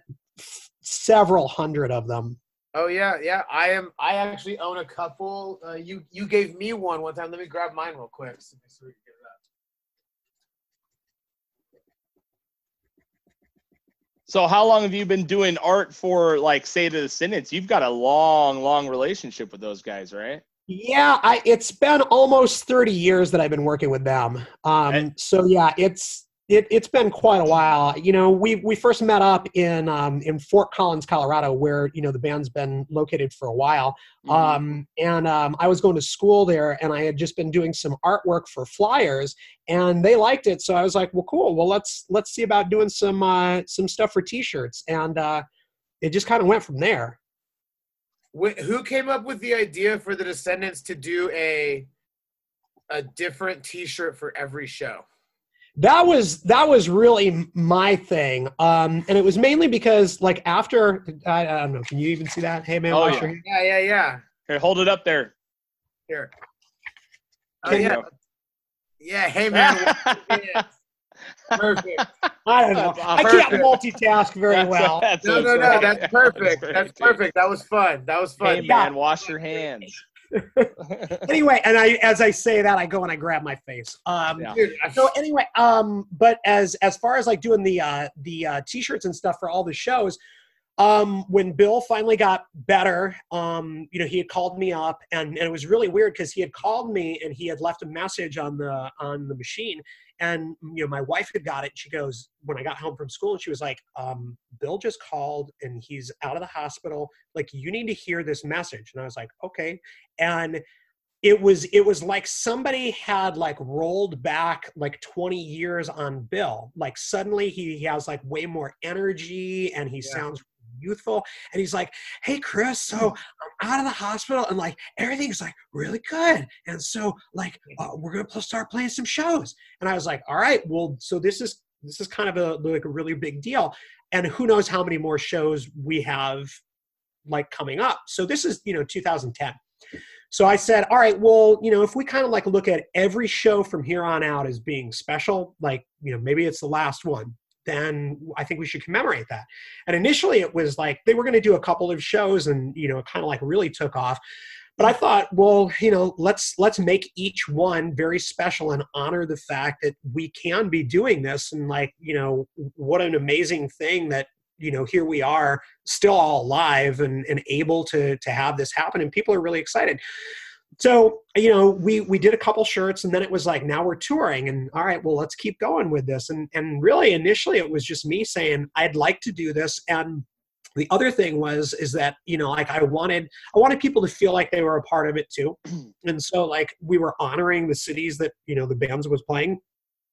Speaker 4: several hundred of them
Speaker 2: Oh yeah, yeah. I am. I actually own a couple. Uh, you you gave me one one time. Let me grab mine real quick. So we can get it up.
Speaker 3: So how long have you been doing art for like say to the Descendents? You've got a long, long relationship with those guys, right?
Speaker 4: yeah i it's been almost 30 years that i've been working with them um,
Speaker 3: Okay.
Speaker 4: so yeah it's it, it's been quite a while you know we we first met up in um, in fort collins colorado where you know the band's been located for a while
Speaker 3: Mhm.
Speaker 4: um, and um, I was going to school there, and I had just been doing some artwork for flyers, and they liked it. So I was like, "Well, cool. Well, let's let's see about doing some uh, some stuff for T-shirts," and uh, it just kind of went from there.
Speaker 2: Wh- who came up with the idea for the Descendents to do a a different T-shirt for every show?
Speaker 4: That was that was really my thing, um, and it was mainly because like after I, I don't know, can you even see that? Hey man,
Speaker 3: Oh,
Speaker 4: wash
Speaker 3: yeah.
Speaker 4: your hands.
Speaker 2: Yeah, yeah, yeah.
Speaker 3: Here, hold it up there.
Speaker 2: Here. Oh
Speaker 4: Can you-
Speaker 2: yeah. Yeah. Hey man. perfect.
Speaker 4: I don't know. I can't multitask very
Speaker 3: That's-
Speaker 4: well.
Speaker 3: that's
Speaker 2: No, no, no. That's perfect.
Speaker 3: great,
Speaker 2: That's perfect. That was fun. That was fun.
Speaker 3: Hey
Speaker 4: Yeah.
Speaker 3: man, wash your hands.
Speaker 4: Anyway, and I as I say that, I go and I grab my face. Um,
Speaker 3: Yeah.
Speaker 2: Dude,
Speaker 4: so anyway um but as as far as like doing the uh the uh t-shirts and stuff for all the shows um when bill finally got better um you know he had called me up and, and it was really weird because he had called me and he had left a message on the on the machine and you know my wife had got it she goes when i got home from school and she was like um bill just called and he's out of the hospital. Like you need to hear this message. And i was like okay. And it was it was like somebody had like rolled back like 20 years on bill. Like suddenly he, he has like way more energy and he
Speaker 2: Yeah.
Speaker 4: sounds youthful and he's like hey chris so i'm out of the hospital and like everything's like really good and so like uh, we're gonna pl- start playing some shows. And i was like all right well so this is this is kind of a like a really big deal and who knows how many more shows we have like coming up. So this is you know 2010 so I said, all right, well, you know, if we kind of like look at every show from here on out as being special, like, you know, maybe it's the last one, then I think we should commemorate that. And initially it was like they were going to do a couple of shows and, you know, it kind of like really took off. But I thought, well, you know, let's let's make each one very special and honor the fact that we can be doing this and like, you know, what an amazing thing that you know here we are still all alive and, and able to to have this happen and people are really excited so you know we we did a couple shirts and then it was like now we're touring and all right well let's keep going with this. And and really initially it was just me saying i'd like to do this. And the other thing was is that you know like i wanted i wanted people to feel like they were a part of it too. And so like we were honoring the cities that you know the bands was playing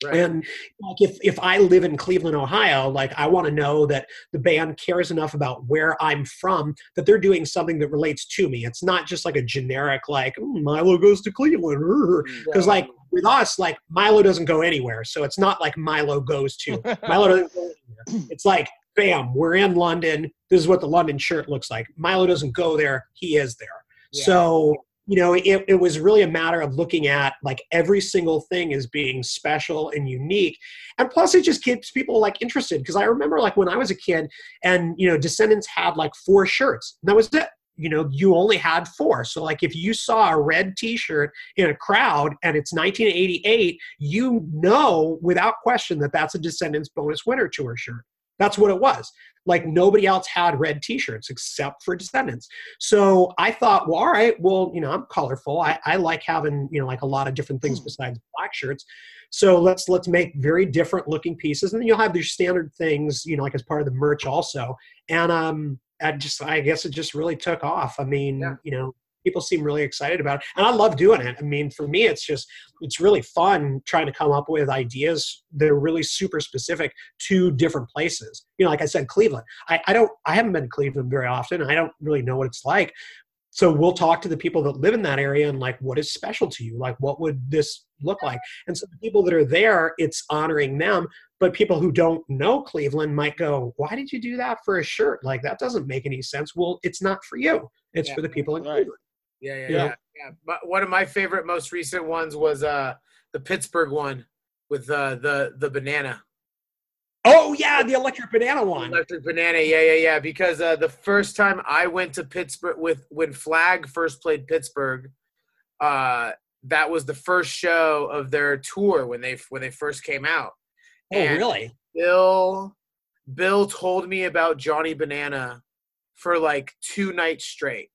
Speaker 2: Right.
Speaker 4: And like if if I live in Cleveland, Ohio, like I want to know that the band cares enough about where I'm from that they're doing something that relates to me. It's not just like a generic like "Mm, Milo goes to Cleveland because like with us like Milo doesn't go anywhere, so it's not like Milo goes to Milo doesn't go anywhere. It's like bam, we're in London. This is what the London shirt looks like. Milo doesn't go there; he is there.
Speaker 2: Yeah.
Speaker 4: So you know, it, it was really a matter of looking at like every single thing as being special and unique. And plus, it just keeps people like interested. Because I remember like when I was a kid and, you know, Descendents had like four shirts. That was it. You know, you only had four. So, like, if you saw a red t shirt in a crowd and it's 1988, you know without question that that's a Descendents bonus winter tour shirt. That's what it was. Like nobody else had red T-shirts except for Descendents. So I thought, well, all right, well, you know, I'm colorful. I, I like having, you know, like a lot of different things besides black shirts. So let's let's make very different looking pieces, and then you'll have your standard things, you know, like as part of the merch also. And um, I just, I guess it just really took off. I mean,
Speaker 2: Yeah.
Speaker 4: you know, people seem really excited about it, and I love doing it. I mean, for me, it's just it's really fun trying to come up with ideas that are really super specific to different places. You know, like I said, Cleveland. I, I don't I haven't been to Cleveland very often. I don't really know what it's like. So we'll talk to the people that live in that area and like what is special to you? Like what would this look like? And so the people that are there, it's honoring them. But people who don't know Cleveland might go, Why did you do that for a shirt? Like that doesn't make any sense. Well, it's not for you. It's
Speaker 2: Yeah.
Speaker 4: for the people in
Speaker 3: Right.
Speaker 4: Cleveland.
Speaker 2: Yeah, yeah,
Speaker 4: Yeah.
Speaker 2: yeah. yeah. But one of my favorite, most recent ones was uh the Pittsburgh one with uh, the the banana,
Speaker 4: Oh yeah, the electric banana one.
Speaker 2: electric banana. Yeah, yeah, yeah. Because uh, the first time I went to Pittsburgh with when Flag first played Pittsburgh, uh, that was the first show of their tour when they when they first came out.
Speaker 4: Oh
Speaker 2: And
Speaker 4: really?
Speaker 2: Bill Bill told me about Johnny Banana for like two nights straight.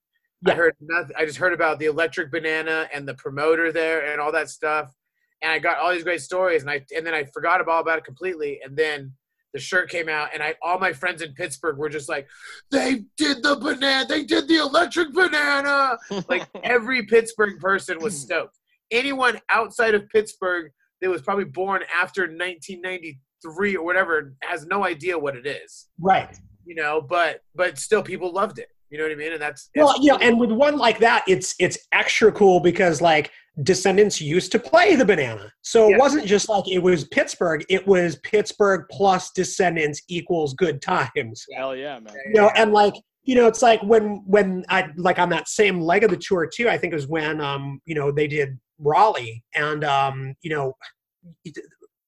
Speaker 2: I heard nothing. I just heard about the electric banana and the promoter there and all that stuff. And I got all these great stories, and I and then I forgot about, about it completely. And then the shirt came out, and I all my friends in Pittsburgh were just like, "They did the banana. They did the electric banana." Like every Pittsburgh person was stoked. Anyone outside of Pittsburgh that was probably born after 1993 or whatever has no idea what it is.
Speaker 4: Right.
Speaker 2: You know, but but still, people loved it. You know what I mean? And that's
Speaker 4: Well,
Speaker 2: it's-
Speaker 4: you know, and with one like that, it's it's extra cool because like Descendents used to play the banana, so
Speaker 2: Yeah.
Speaker 4: it wasn't just like it was Pittsburgh; it was Pittsburgh plus Descendents equals good times.
Speaker 3: Hell yeah, man.
Speaker 4: You know, and like you know, it's like when when I like on that same leg of the tour too. I think it was when um you know they did Raleigh, and um you know.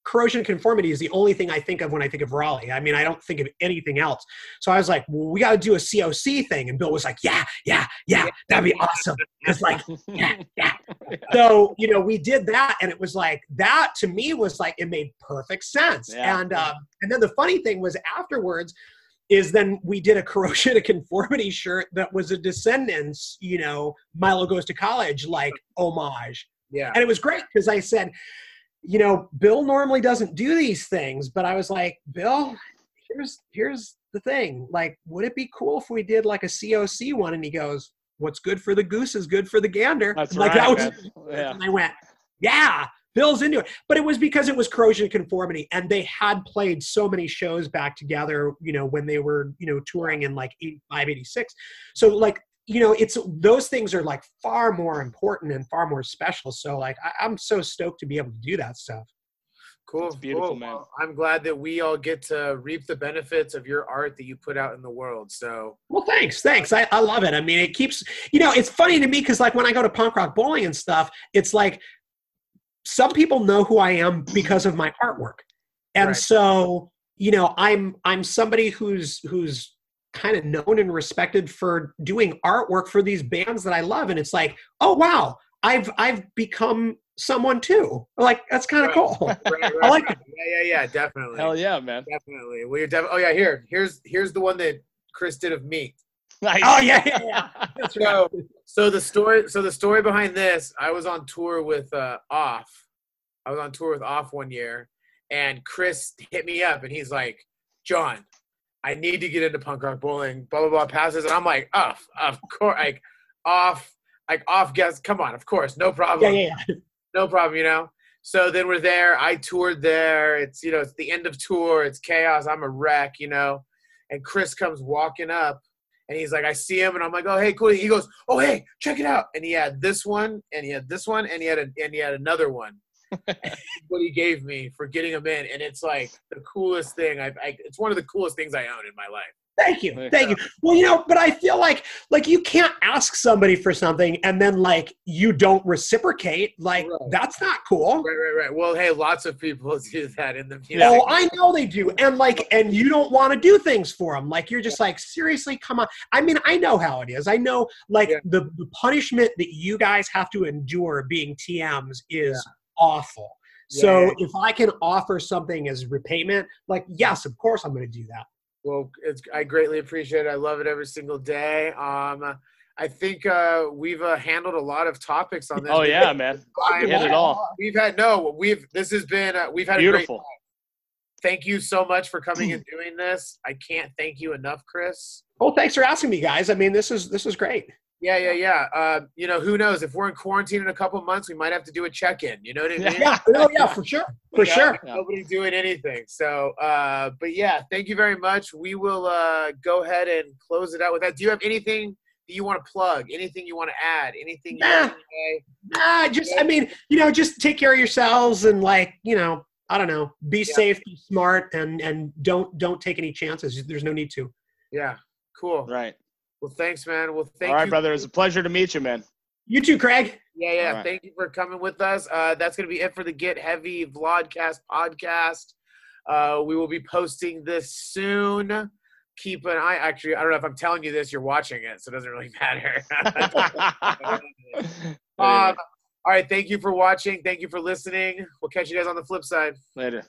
Speaker 4: Corrosion conformity is the only thing I think of when I think of Raleigh. I mean, I don't think of anything else. So I was like, well, we got to do a COC thing. And Bill was like, yeah, yeah, yeah, that'd be awesome. It's like, yeah, yeah. So, you know, we did that. And it was like, that to me was like, it made perfect sense.
Speaker 3: Yeah.
Speaker 4: And, um, and then the funny thing was afterwards, is then we did a corrosion of conformity shirt that was a Descendents, you know, Milo goes to college like homage.
Speaker 2: yeah,
Speaker 4: And it was great because I said, you know, Bill normally doesn't do these things, but I was like, Bill, here's here's the thing. Like, would it be cool if we did like a COC one? And he goes, What's good for the goose is good for the gander.
Speaker 3: That's
Speaker 4: like
Speaker 3: right.
Speaker 4: that was.
Speaker 3: Yeah.
Speaker 4: and I went, Yeah, Bill's into it. But it was because it was corrosion conformity and they had played so many shows back together, you know, when they were, you know, touring in like 85, 86. So like you know, it's those things are like far more important and far more special. So like I, I'm so stoked to be able to do that stuff.
Speaker 2: cool.
Speaker 3: It's beautiful,
Speaker 2: cool.
Speaker 3: man.
Speaker 2: Well, I'm glad that we all get to reap the benefits of your art that you put out in the world. So
Speaker 4: Well, thanks, thanks. I, I love it. I mean, it keeps you know, it's funny to me because like when I go to punk rock bowling and stuff, it's like some people know who I am because of my artwork, and
Speaker 2: Right.
Speaker 4: so you know, I'm I'm somebody who's who's kind of known and respected for doing artwork for these bands that I love, and it's like, oh wow, I've I've become someone too. Like that's kind of
Speaker 2: Right.
Speaker 4: cool.
Speaker 2: right, right,
Speaker 4: I like
Speaker 2: right. Yeah, yeah, yeah, definitely.
Speaker 3: Hell yeah, man.
Speaker 2: Definitely. Well, you're def- oh yeah, here, here's here's the one that Chris did of me.
Speaker 3: Nice.
Speaker 4: Oh yeah, yeah, yeah. That's right.
Speaker 2: So, so the story, so the story behind this, I was on tour with uh, Off. I was on tour with Off one year, and Chris hit me up, and he's like, "John, I need to get into punk rock bowling." Blah blah blah. Passes, and I'm like, "Off, of course, like Off, like Off." Guess, come on, of course, no
Speaker 4: Yeah,
Speaker 2: problem,
Speaker 4: yeah, yeah.
Speaker 2: no problem, you know." so then we're there. I toured there. It's you know it's the end of tour. It's chaos. I'm a wreck, you know. And Chris comes walking up, and he's like, I see him, and I'm like, oh hey, cool. He goes, oh hey, check it out. And he had this one, and he had this one, and he had a, and he had another one. what he gave me for getting him in, and it's like the coolest thing. I've, I, it's one of the coolest things I own in my life.
Speaker 4: Thank you. Thank you. Well, you know, but I feel like like you can't ask somebody for something and then like you don't reciprocate. Like
Speaker 2: Right.
Speaker 4: that's not cool.
Speaker 2: Right, right, right. Well, hey, lots of people do that in the music.
Speaker 4: Oh, I know they do. And like and you don't want to do things for them. Like you're just like seriously, come on. I mean, I know how it is. I know like
Speaker 2: Yeah.
Speaker 4: the the punishment that you guys have to endure being TMs is awful.
Speaker 2: Yeah,
Speaker 4: So if I can offer something as repayment, like yes, of course I'm going to do that.
Speaker 2: Well, it's I greatly appreciate it. I love it every single day. Um, I think uh, we've uh, handled a lot of topics on this.
Speaker 3: Oh yeah, man. We hit it all.
Speaker 2: We've had no. We've this has been uh, we've had a
Speaker 3: Beautiful.
Speaker 2: great time. Thank you so much for coming and doing this. I can't thank you enough, Chris.
Speaker 4: Well, thanks for asking me, guys. I mean, this is this is great.
Speaker 2: Yeah, yeah, yeah. Uh, you know, who knows? If we're in quarantine in a couple months, we might have to do a check-in. You know what I mean?
Speaker 4: Yeah, no, yeah, for sure, for
Speaker 2: Yeah.
Speaker 4: sure.
Speaker 3: Yeah.
Speaker 2: Nobody's doing anything. So, uh, but yeah, thank you very much. We will uh, go ahead and close it out with that. Do you have anything that you want to plug? Anything you want to add? Anything you
Speaker 4: Nah.
Speaker 2: want to say?
Speaker 4: Ah, just I mean, you know, just take care of yourselves and like, you know, I don't know, be
Speaker 2: Yeah.
Speaker 4: safe, be smart, and and don't don't take any chances. There's no need to.
Speaker 2: Yeah, cool.
Speaker 3: Right.
Speaker 2: Well, thanks, man. Well, thank
Speaker 3: All right,
Speaker 2: you.
Speaker 3: brother. It was a pleasure to meet you, man.
Speaker 4: You too, Craig.
Speaker 2: Yeah, yeah.
Speaker 3: All right.
Speaker 2: Thank you for coming with us. Uh, that's going to be it for the Get Heavy Vlogcast podcast. Uh, we will be posting this soon. Keep an eye. Actually, I don't know if I'm telling you this. You're watching it, so it doesn't really matter. um, all right. Thank you for watching. Thank you for listening. We'll catch you guys on the flip side.
Speaker 3: Later.